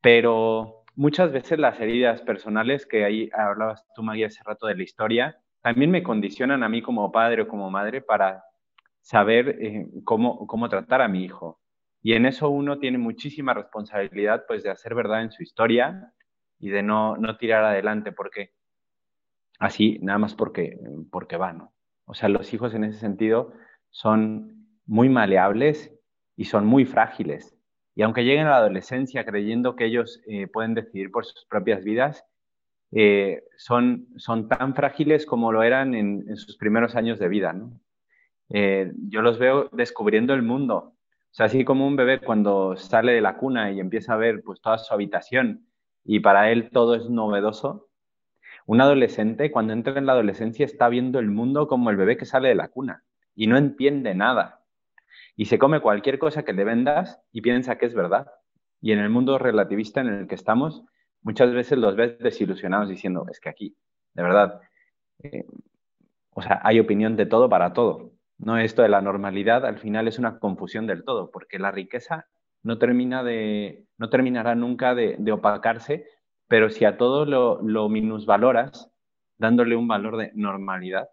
Pero muchas veces las heridas personales, que ahí hablabas tú, María, hace rato de la historia, también me condicionan a mí como padre o como madre para saber eh, cómo, cómo tratar a mi hijo. Y en eso uno tiene muchísima responsabilidad, pues, de hacer verdad en su historia y de no, no tirar adelante, porque así, nada más porque, porque va. O sea, los hijos en ese sentido son muy maleables y son muy frágiles. Y aunque lleguen a la adolescencia creyendo que ellos eh, pueden decidir por sus propias vidas, eh, son, son tan frágiles como lo eran en, sus primeros años de vida. ¿no? Eh, yo los veo descubriendo el mundo. O sea, así como un bebé cuando sale de la cuna y empieza a ver pues, toda su habitación y para él todo es novedoso, un adolescente cuando entra en la adolescencia está viendo el mundo como el bebé que sale de la cuna y no entiende nada y se come cualquier cosa que le vendas y piensa que es verdad. Y en el mundo relativista en el que estamos, muchas veces los ves desilusionados diciendo, es que aquí, de verdad, eh, o sea, hay opinión de todo para todo. No esto de la normalidad al final es una confusión del todo, porque la riqueza no termina de, no terminará nunca de, opacarse, pero si a todo lo, lo minusvaloras, dándole un valor de normalidad,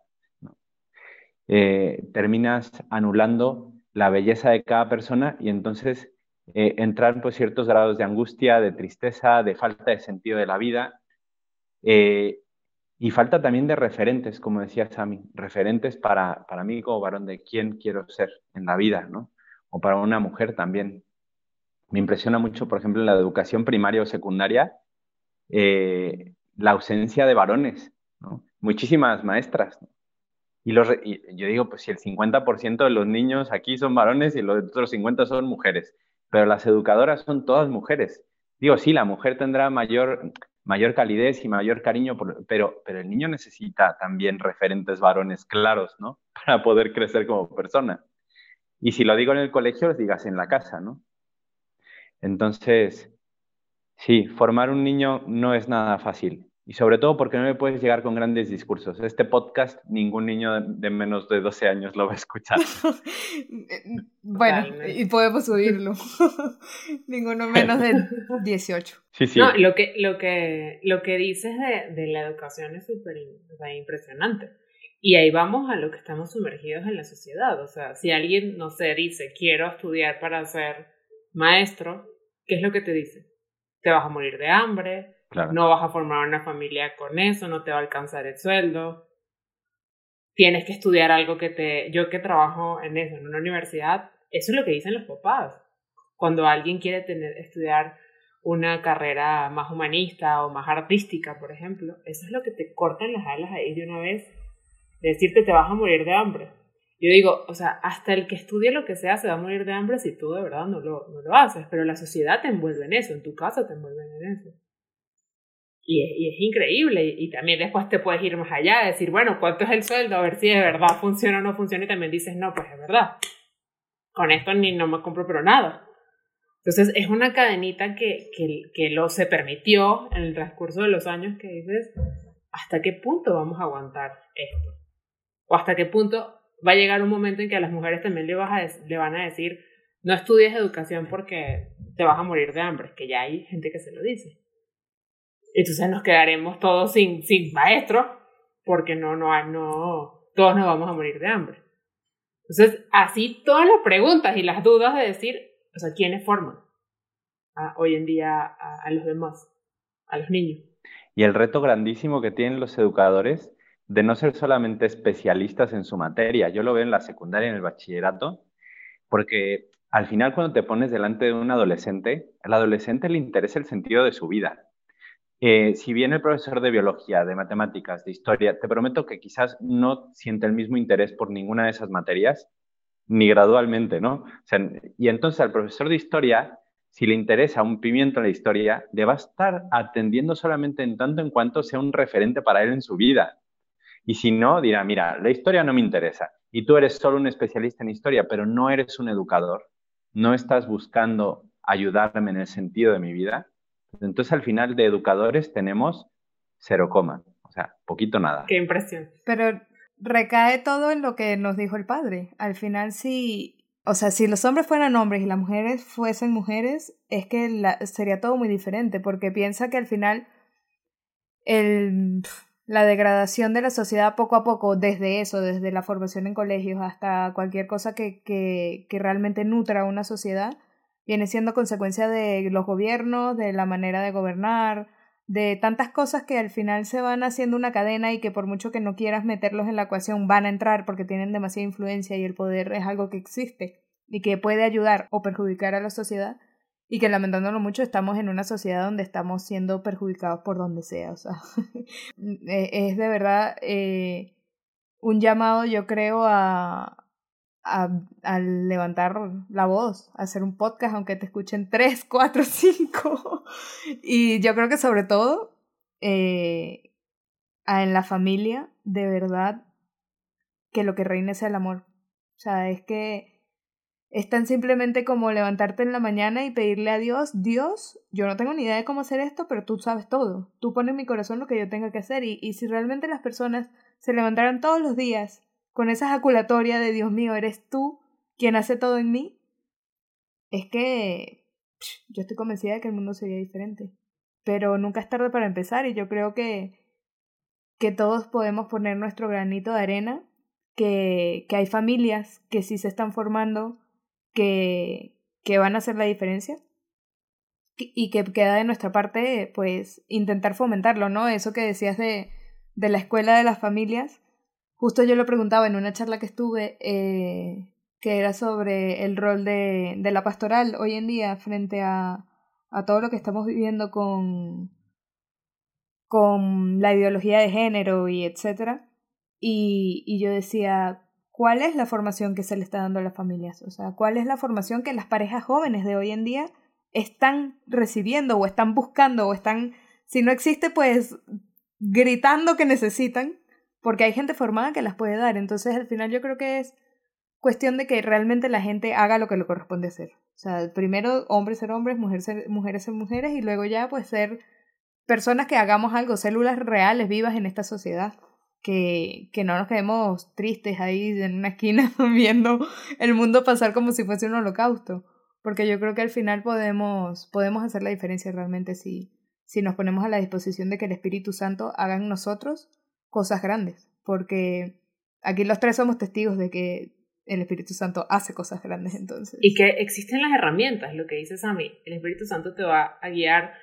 eh, terminas anulando la belleza de cada persona y entonces eh, entrar pues ciertos grados de angustia, de tristeza, de falta de sentido de la vida eh, y falta también de referentes, como decía Sami, referentes para, para mí como varón de quién quiero ser en la vida, ¿no? O para una mujer también. Me impresiona mucho, por ejemplo, en la educación primaria o secundaria, eh, la ausencia de varones, ¿no? Muchísimas maestras. Y, los, yo digo, pues si el 50% de los niños aquí son varones y los otros 50 son mujeres, pero las educadoras son todas mujeres. Digo, sí, la mujer tendrá mayor, mayor calidez y mayor cariño, pero, pero el niño necesita también referentes varones claros, ¿no? Para poder crecer como persona. Y si lo digo en el colegio, lo digas en la casa, ¿no? Entonces, sí, formar un niño no es nada fácil. Y sobre todo porque no me puedes llegar con grandes discursos. Este podcast ningún niño de menos de 12 años lo va a escuchar. bueno, y podemos subirlo. Ninguno menos de 18. Sí, sí. No, lo que, lo que, lo que dices de, de la educación es súper impresionante. Y ahí vamos a lo que estamos sumergidos en la sociedad. O sea, si alguien, no sé, dice, quiero estudiar para ser maestro, ¿qué es lo que te dice? Te vas a morir de hambre, no vas a formar una familia con eso, no te va a alcanzar el sueldo. Tienes que estudiar algo que te... Yo que trabajo en eso, en una universidad, eso es lo que dicen los papás. Cuando alguien quiere tener, estudiar una carrera más humanista o más artística, por ejemplo, eso es lo que te cortan las alas ahí de una vez. decirte te vas a morir de hambre. Yo digo, o sea, hasta el que estudie lo que sea se va a morir de hambre si tú de verdad no lo, no lo haces, pero la sociedad te envuelve en eso, en tu casa te envuelven en eso. Y es, increíble. Y, también después te puedes ir más allá, decir, bueno, ¿cuánto es el sueldo? A ver si de verdad funciona o no funciona. Y también dices, no, pues es verdad. Con esto ni no me compro pero nada. Entonces es una cadenita que, que, que lo se permitió en el transcurso de los años que dices, ¿hasta qué punto vamos a aguantar esto? O hasta qué punto va a llegar un momento en que a las mujeres también le, vas a, le van a decir, no estudies educación porque te vas a morir de hambre, que ya hay gente que se lo dice. Entonces nos quedaremos todos sin, sin maestro, porque no, no, no, todos nos vamos a morir de hambre. Entonces, así todas las preguntas y las dudas de decir, o sea, ¿quiénes forman hoy en día a, a los demás, a los niños? Y el reto grandísimo que tienen los educadores de no ser solamente especialistas en su materia. Yo lo veo en la secundaria, en el bachillerato, porque al final cuando te pones delante de un adolescente, al adolescente le interesa el sentido de su vida. Si bien el profesor de biología, de matemáticas, de historia, te prometo que quizás no siente el mismo interés por ninguna de esas materias, ni gradualmente, ¿no? y entonces al profesor de historia, si le interesa un pimiento la historia, le va a estar atendiendo solamente en tanto en cuanto sea un referente para él en su vida. Y si no, dirá, mira, la historia no me interesa. Y tú eres solo un especialista en historia, pero no eres un educador. No estás buscando ayudarme en el sentido de mi vida entonces al final de educadores tenemos cero coma, o sea, poquito nada. Qué impresión. Pero recae todo en lo que nos dijo el padre. Al final sí, o sea, si los hombres fueran hombres y las mujeres fuesen mujeres, es que sería todo muy diferente, porque piensa que al final el, la degradación de la sociedad poco a poco, desde eso, desde la formación en colegios hasta cualquier cosa que, que, que realmente nutra una sociedad, viene siendo consecuencia de los gobiernos, de la manera de gobernar, de tantas cosas que al final se van haciendo una cadena y que por mucho que no quieras meterlos en la ecuación van a entrar porque tienen demasiada influencia y el poder es algo que existe y que puede ayudar o perjudicar a la sociedad. Y que lamentándolo mucho estamos en una sociedad donde estamos siendo perjudicados por donde sea, o sea, es de verdad eh, un llamado yo creo a, a, levantar la voz, hacer un podcast, aunque te escuchen tres, cuatro, cinco. y yo creo que sobre todo eh, en la familia, de verdad, que lo que reina es el amor. O sea, es que es tan simplemente como levantarte en la mañana y pedirle a Dios, Dios, yo no tengo ni idea de cómo hacer esto, pero tú sabes todo. Tú pones en mi corazón lo que yo tenga que hacer. Y, y si realmente las personas se levantaran todos los días con esa ejaculatoria de Dios mío, eres tú quien hace todo en mí, es que yo estoy convencida de que el mundo sería diferente. Pero nunca es tarde para empezar y yo creo que, que todos podemos poner nuestro granito de arena, que, que hay familias que sí se están formando, que, que van a hacer la diferencia y que queda de nuestra parte pues intentar fomentarlo, ¿no? Eso que decías de, de la escuela de las familias, Justo yo lo preguntaba en una charla que estuve, eh, que era sobre el rol de, de, la pastoral hoy en día frente a, a todo lo que estamos viviendo con, con la ideología de género y etcétera. Y, y yo decía, cuál es la formación que se le está dando a las familias, o sea, cuál es la formación que las parejas jóvenes de hoy en día están recibiendo o están buscando o están, si no existe, pues gritando que necesitan, porque hay gente formada que las puede dar. Entonces, al final yo creo que es cuestión de que realmente la gente haga lo que le corresponde hacer. O sea, primero hombres ser hombres, mujeres ser, mujeres ser mujeres y luego ya pues ser personas que hagamos algo, células reales, vivas en esta sociedad. Que, que no nos quedemos tristes ahí en una esquina viendo el mundo pasar como si fuese un holocausto. Porque yo creo que al final podemos, podemos hacer la diferencia realmente si, si nos ponemos a la disposición de que el Espíritu Santo haga en nosotros cosas grandes. Porque aquí los tres somos testigos de que el Espíritu Santo hace cosas grandes entonces. Y que existen las herramientas, lo que dice Sammy. El Espíritu Santo te va a guiar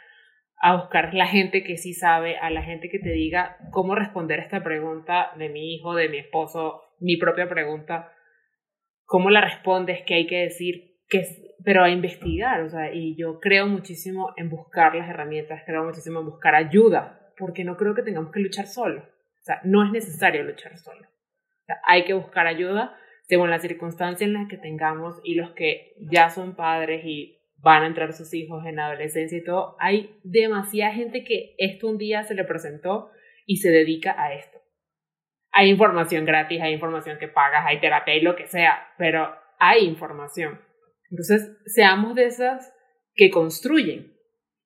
a buscar la gente que sí sabe, a la gente que te diga cómo responder a esta pregunta de mi hijo, de mi esposo, mi propia pregunta, cómo la respondes, qué hay que decir, qué, pero a investigar, o sea, y yo creo muchísimo en buscar las herramientas, creo muchísimo en buscar ayuda, porque no creo que tengamos que luchar solo, o no es necesario luchar solo, hay que buscar ayuda según las circunstancias en las que tengamos y los que ya son padres y van a entrar sus hijos en adolescencia y todo, hay demasiada gente que esto un día se le presentó y se dedica a esto. Hay información gratis, hay información que pagas, hay terapia y lo que sea, pero hay información. Entonces, seamos de esas que construyen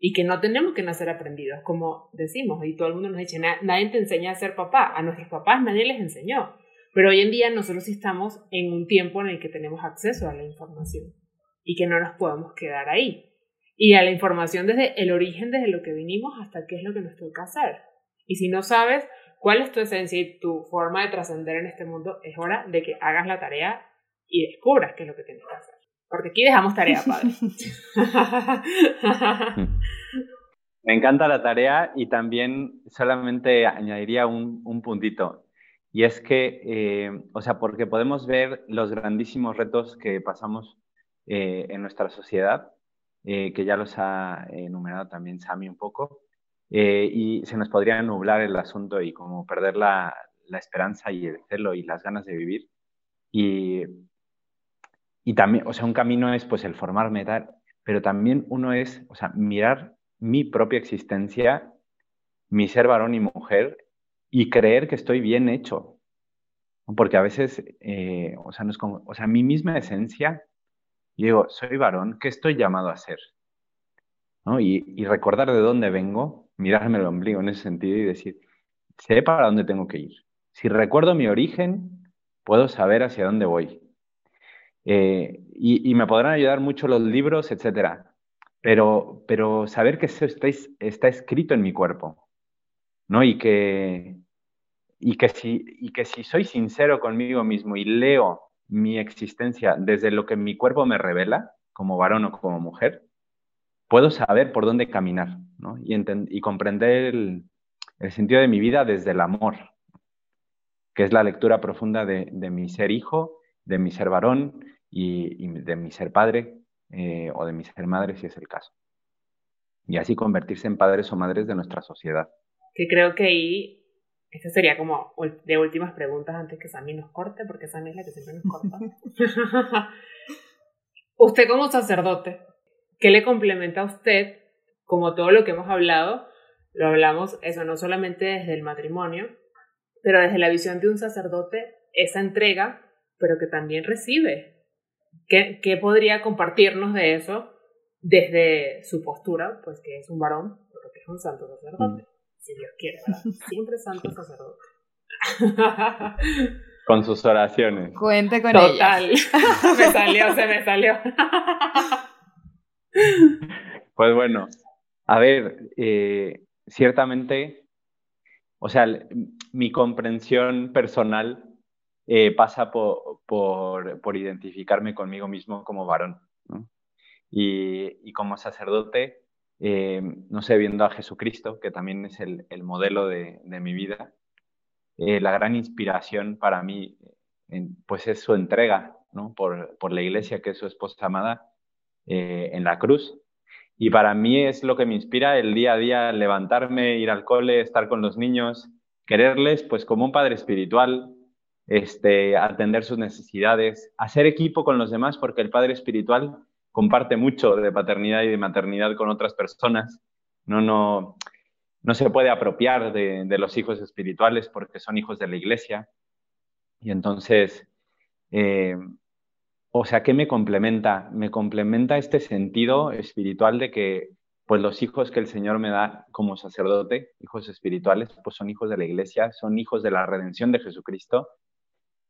y que no tenemos que nacer aprendidos, como decimos, y todo el mundo nos dice, nadie te enseña a ser papá, a nuestros papás nadie les enseñó, pero hoy en día nosotros estamos en un tiempo en el que tenemos acceso a la información y que no nos podemos quedar ahí. Y a la información desde el origen, desde lo que vinimos hasta qué es lo que nos toca hacer. Y si no sabes cuál es tu esencia y tu forma de trascender en este mundo, es hora de que hagas la tarea y descubras qué es lo que tienes que hacer. Porque aquí dejamos tarea, padre. Me encanta la tarea y también solamente añadiría un, un puntito. Y es que, eh, o sea, porque podemos ver los grandísimos retos que pasamos eh, en nuestra sociedad, eh, que ya los ha enumerado también Sami un poco, y se nos podría nublar el asunto y como perder la, la, esperanza y el celo y las ganas de vivir. Y, y también, o sea, un camino es pues el formarme, tal, pero también uno es, o sea, mirar mi propia existencia, mi ser varón y mujer, y creer que estoy bien hecho. Porque a veces, o, sea, o sea, mi misma esencia digo, soy varón, ¿qué estoy llamado a ser? ¿No? Y, recordar de dónde vengo, mirarme el ombligo en ese sentido y decir, sé para dónde tengo que ir. Si recuerdo mi origen, puedo saber hacia dónde voy. Eh, y, me podrán ayudar mucho los libros, etcétera. Pero, pero saber que eso está, escrito en mi cuerpo, ¿no? Y que, y que, si, y que si soy sincero conmigo mismo y leo mi existencia desde lo que mi cuerpo me revela, como varón o como mujer, puedo saber por dónde caminar ¿no? y, y, comprender el, sentido de mi vida desde el amor, que es la lectura profunda de, mi ser hijo, de mi ser varón y, de mi ser padre eh, o de mi ser madre, si es el caso. Y así convertirse en padres o madres de nuestra sociedad. Que creo que ahí esta sería como de últimas preguntas antes que Sammy nos corte, porque Sammy es la que siempre nos corta. usted como sacerdote, ¿qué le complementa a usted, como todo lo que hemos hablado? Lo hablamos, eso no solamente desde el matrimonio, pero desde la visión de un sacerdote, esa entrega, pero que también recibe. ¿Qué, qué podría compartirnos de eso desde su postura, pues que es un varón, pero que es un santo sacerdote? si Dios quiere, Siempre santo sacerdote. Con sus oraciones. Cuente con Total. me salió, se me salió. pues bueno, a ver, eh, ciertamente, o sea, mi comprensión personal eh, pasa por, por, identificarme conmigo mismo como varón. Y, como sacerdote, eh, no sé, viendo a Jesucristo, que también es el, modelo de, mi vida, eh, la gran inspiración para mí, pues es su entrega por, la iglesia, que es su esposa amada, eh, en la cruz. Y para mí es lo que me inspira el día a día, levantarme, ir al cole, estar con los niños, quererles pues como un padre espiritual, este, atender sus necesidades, hacer equipo con los demás, porque el padre espiritual comparte mucho de paternidad y de maternidad con otras personas. No, no, no se puede apropiar de, los hijos espirituales porque son hijos de la iglesia. Y entonces, eh, o sea, ¿qué me complementa? Me complementa este sentido espiritual de que pues los hijos que el Señor me da como sacerdote, hijos espirituales, pues son hijos de la iglesia, son hijos de la redención de Jesucristo,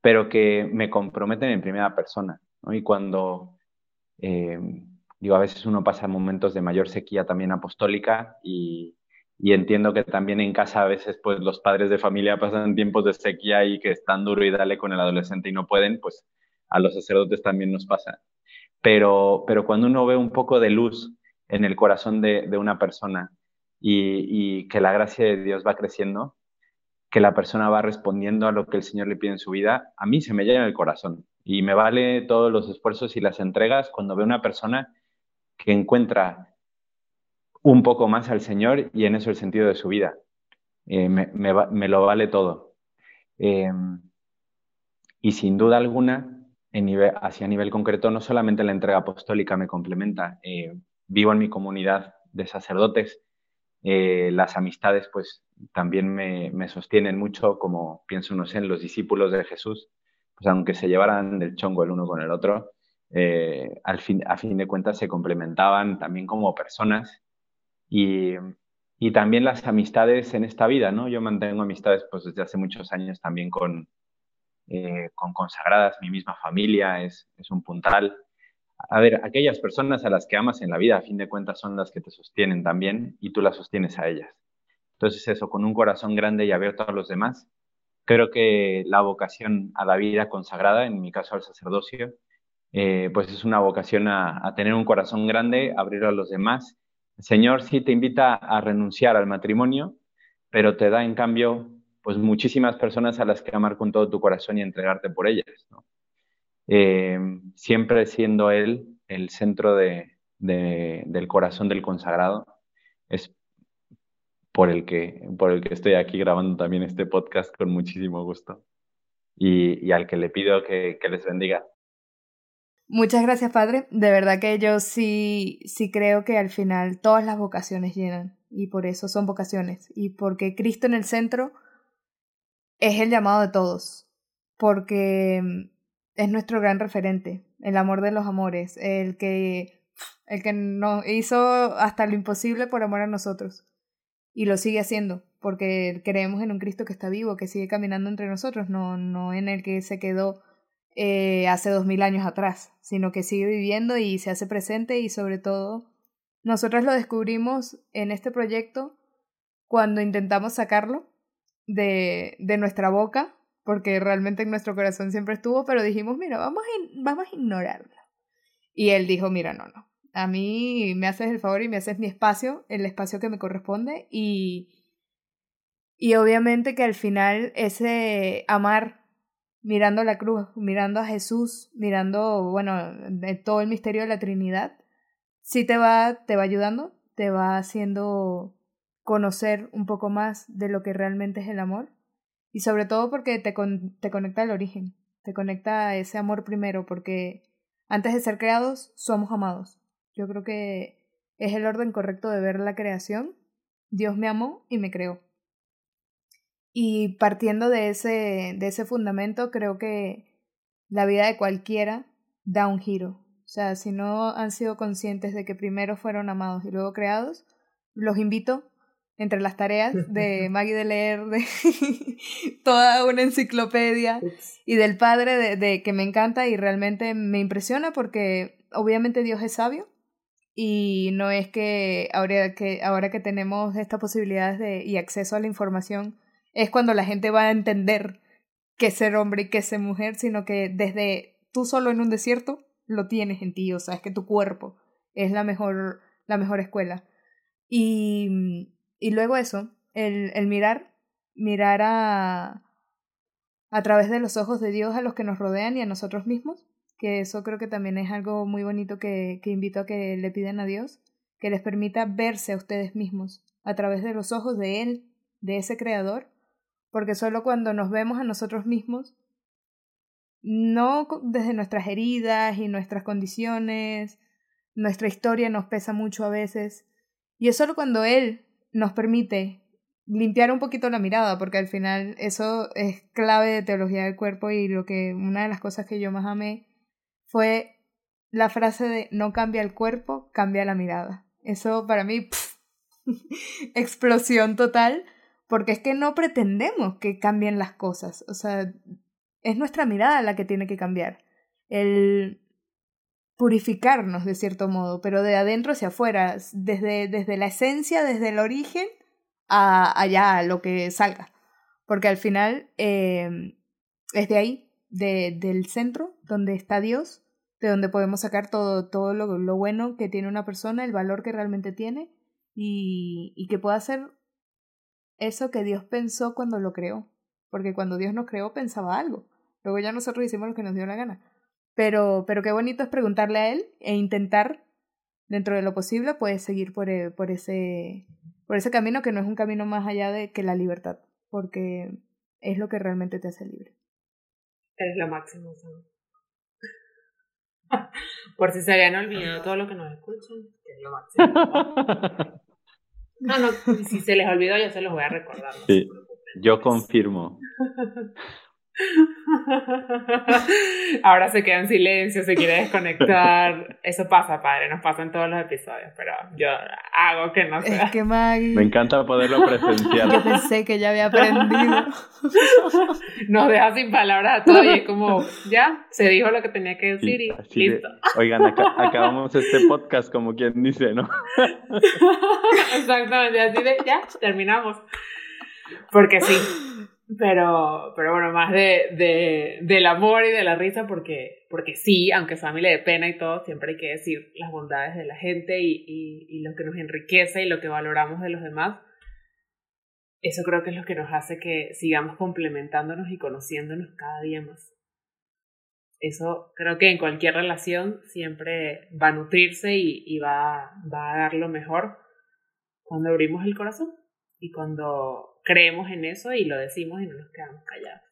pero que me comprometen en primera persona. Y cuando, eh, digo, a veces uno pasa momentos de mayor sequía también apostólica y, y entiendo que también en casa a veces pues los padres de familia pasan tiempos de sequía y que están duro y dale con el adolescente y no pueden, pues a los sacerdotes también nos pasa. Pero, pero cuando uno ve un poco de luz en el corazón de, una persona y, que la gracia de Dios va creciendo, que la persona va respondiendo a lo que el Señor le pide en su vida, a mí se me llena el corazón y me vale todos los esfuerzos y las entregas cuando veo una persona que encuentra un poco más al Señor y en eso el sentido de su vida. Eh, me, lo vale todo. Em, y sin duda alguna, en nivel, hacia nivel concreto, no solamente la entrega apostólica me complementa, eh, vivo en mi comunidad de sacerdotes, eh, las amistades pues también me, sostienen mucho, como pienso, no en los discípulos de Jesús, pues aunque se llevaran del chongo el uno con el otro, eh, al fin, a fin de cuentas se complementaban también como personas. Y, y, también las amistades en esta vida, ¿no? Yo mantengo amistades pues desde hace muchos años también con, eh, con consagradas, mi misma familia es, es un puntal a ver, aquellas personas a las que amas en la vida, a fin de cuentas, son las que te sostienen también y tú las sostienes a ellas. Entonces, eso, con un corazón grande y abierto a los demás, creo que la vocación a la vida consagrada, en mi caso al sacerdocio, eh, pues es una vocación a, tener un corazón grande, abrir a los demás. Señor sí te invita a renunciar al matrimonio, pero te da en cambio pues muchísimas personas a las que amar con todo tu corazón y entregarte por ellas. ¿no? Eh, siempre siendo Él el centro de, del corazón del consagrado. Es por el, que, por el que estoy aquí grabando también este podcast con muchísimo gusto y, y al que le pido que, que les bendiga. Muchas gracias, Padre. De verdad que yo sí, sí creo que al final todas las vocaciones llenan y por eso son vocaciones y porque Cristo en el centro es el llamado de todos, porque es nuestro gran referente, el amor de los amores, el que, el que nos hizo hasta lo imposible por amor a nosotros. Y lo sigue haciendo, porque creemos en un Cristo que está vivo, que sigue caminando entre nosotros, no, no en el que se quedó eh, hace dos mil años atrás, sino que sigue viviendo y se hace presente y sobre todo nosotros lo descubrimos en este proyecto cuando intentamos sacarlo de, de nuestra boca porque realmente en nuestro corazón siempre estuvo, pero dijimos, mira, vamos a, vamos ignorarlo. Y él dijo, mira, no, no, a mí me haces el favor y me haces mi espacio, el espacio que me corresponde y, y obviamente que al final ese amar mirando la cruz, mirando a Jesús, mirando, bueno, todo el misterio de la Trinidad, sí te va, te va ayudando, te va haciendo conocer un poco más de lo que realmente es el amor y sobre todo porque te, te conecta al origen, te conecta a ese amor primero, porque antes de ser creados somos amados. Yo creo que es el orden correcto de ver la creación. Dios me amó y me creó. Y partiendo de ese, de ese fundamento, creo que la vida de cualquiera da un giro. O sea, si no han sido conscientes de que primero fueron amados y luego creados, los invito entre las tareas de Maggie de leer de toda una enciclopedia y del padre de, de, que me encanta y realmente me impresiona porque obviamente Dios es sabio y no es que ahora que, ahora que tenemos estas posibilidades de, y acceso a la información es cuando la gente va a entender qué es ser hombre y qué es ser mujer, sino que desde tú solo en un desierto lo tienes en ti, o sea, es que tu cuerpo es la mejor, la mejor escuela. Y y luego eso, el, el mirar, mirar a, a través de los ojos de Dios a los que nos rodean y a nosotros mismos, que eso creo que también es algo muy bonito que, que invito a que le piden a Dios, que les permita verse a ustedes mismos a través de los ojos de Él, de ese Creador, porque solo cuando nos vemos a nosotros mismos no desde nuestras heridas y nuestras condiciones, nuestra historia nos pesa mucho a veces, y es solo cuando Él nos permite limpiar un poquito la mirada, porque al final eso es clave de teología del cuerpo y lo que una de las cosas que yo más amé fue la frase de no cambia el cuerpo, cambia la mirada. Eso para mí, explosión total, porque es que no pretendemos que cambien las cosas, o sea, es nuestra mirada la que tiene que cambiar. El purificarnos de cierto modo, pero de adentro hacia afuera, desde, desde la esencia, desde el origen a allá, a lo que salga. Porque al final eh, es de ahí, de, del centro, donde está Dios, de donde podemos sacar todo, todo lo, lo bueno que tiene una persona, el valor que realmente tiene y, y que pueda ser eso que Dios pensó cuando lo creó. Porque cuando Dios nos creó pensaba algo. Luego ya nosotros hicimos lo que nos dio la gana. Pero, pero qué bonito es preguntarle a Él e intentar, dentro de lo posible, pues seguir por, e, por, ese, por ese camino que no es un camino más allá de que la libertad. Porque es lo que realmente te hace libre. Es lo máximo, Por si se habían olvidado todo lo que nos escuchan, es lo máximo. No, no, si se les olvidó, yo se los voy a recordar. sí, yo confirmo. Ahora se queda en silencio, se quiere desconectar. Eso pasa, padre, nos pasa en todos los episodios, pero yo hago que no sea. Es que Maggie... Me encanta poderlo presenciar. Yo pensé que ya había aprendido. Nos deja sin palabras a todos y es como, ya, se dijo lo que tenía que decir y listo. oigan, acabamos este podcast como quien dice, ¿no? Exactamente, así de, ya, terminamos. Porque sí, pero, pero bueno, más de, de, del amor y de la risa, porque, porque sí, aunque familia de pena y todo, siempre hay que decir las bondades de la gente y, y, y, lo que nos enriquece y lo que valoramos de los demás. Eso creo que es lo que nos hace que sigamos complementándonos y conociéndonos cada día más. Eso creo que en cualquier relación siempre va a nutrirse y, y va, va a dar lo mejor cuando abrimos el corazón y cuando creemos en eso y lo decimos y no nos quedamos callados.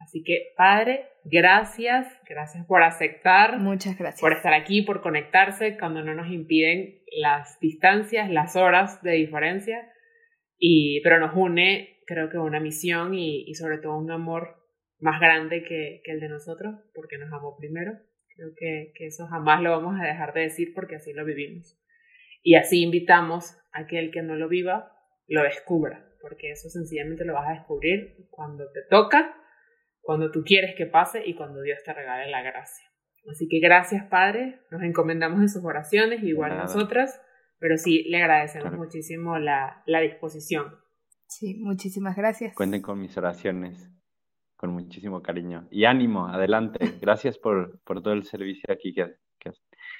Así que, Padre, gracias, gracias por aceptar. Muchas gracias. Por estar aquí, por conectarse cuando no nos impiden las distancias, las horas de diferencia, y, pero nos une, creo que una misión y, y sobre todo un amor más grande que, que, el de nosotros, porque nos amó primero. Creo que, que eso jamás lo vamos a dejar de decir porque así lo vivimos. Y así invitamos a que el que no lo viva lo descubra porque eso sencillamente lo vas a descubrir cuando te toca, cuando tú quieres que pase y cuando Dios te regale la gracia. Así que gracias, Padre, nos encomendamos en sus oraciones, igual nosotras, pero sí le agradecemos muchísimo la, la disposición. Sí, muchísimas gracias. Cuenten con mis oraciones, con muchísimo cariño. Y ánimo, adelante. Gracias por, por todo el servicio aquí que, que,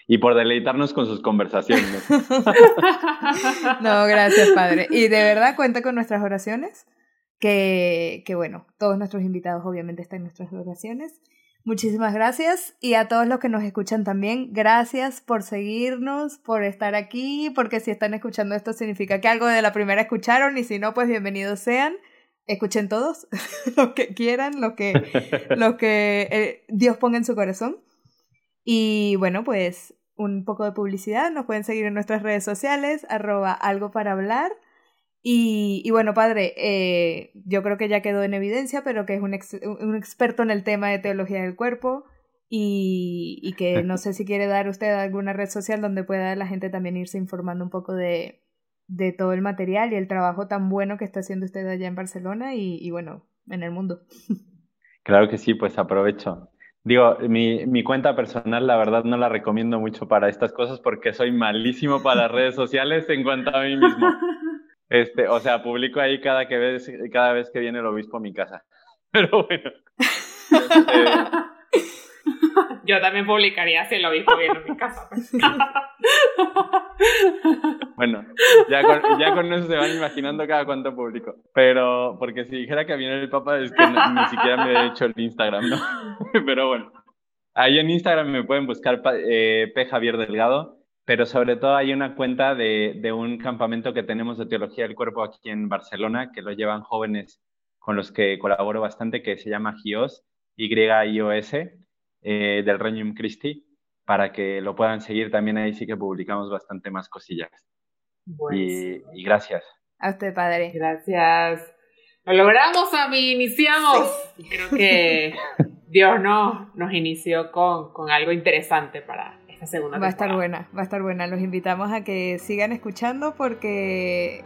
y por deleitarnos con sus conversaciones. no, gracias, Padre. Y de verdad cuenta con nuestras oraciones, que, que bueno, todos nuestros invitados obviamente están en nuestras oraciones. Muchísimas gracias y a todos los que nos escuchan también, gracias por seguirnos, por estar aquí, porque si están escuchando esto significa que algo de la primera escucharon y si no, pues bienvenidos sean. Escuchen todos, lo que quieran, lo que, lo que eh, Dios ponga en su corazón. Y bueno, pues un poco de publicidad. Nos pueden seguir en nuestras redes sociales, arroba algo para hablar. Y, y bueno, padre, eh, yo creo que ya quedó en evidencia, pero que es un, ex, un experto en el tema de teología del cuerpo y, y, que no sé si quiere dar usted alguna red social donde pueda la gente también irse informando un poco de, de todo el material y el trabajo tan bueno que está haciendo usted allá en Barcelona y, y bueno, en el mundo. Claro que sí, pues aprovecho. Digo, mi, mi, cuenta personal, la verdad, no la recomiendo mucho para estas cosas porque soy malísimo para las redes sociales en cuanto a mí mismo. Este, o sea, publico ahí cada, que vez, cada vez que viene el obispo a mi casa. Pero bueno. Este... Yo también publicaría si obispo viene a mi casa. bueno, ya con, ya con, eso se van imaginando cada cuánto publico. Pero, porque si dijera que viene el Papa, es que no, ni siquiera me he hecho el Instagram, ¿no? Pero bueno, ahí en Instagram me pueden buscar eh, P. Javier Delgado, pero sobre todo hay una cuenta de, de un campamento que tenemos de teología del cuerpo aquí en Barcelona, que lo llevan jóvenes con los que colaboro bastante, que se llama GIOS Y-I-O-S, eh, del Regnum Christi, para que lo puedan seguir. También ahí sí que publicamos bastante más cosillas. Y, y, gracias. A usted, padre. Gracias. Lo logramos, a mí, iniciamos. Creo que Dios no, nos inició con, con algo interesante para esta segunda Va a estar buena, va a estar buena. Los invitamos a que sigan escuchando porque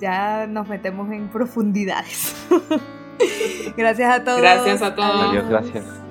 ya nos metemos en profundidades. gracias a todos. Gracias a todos. Adiós, gracias.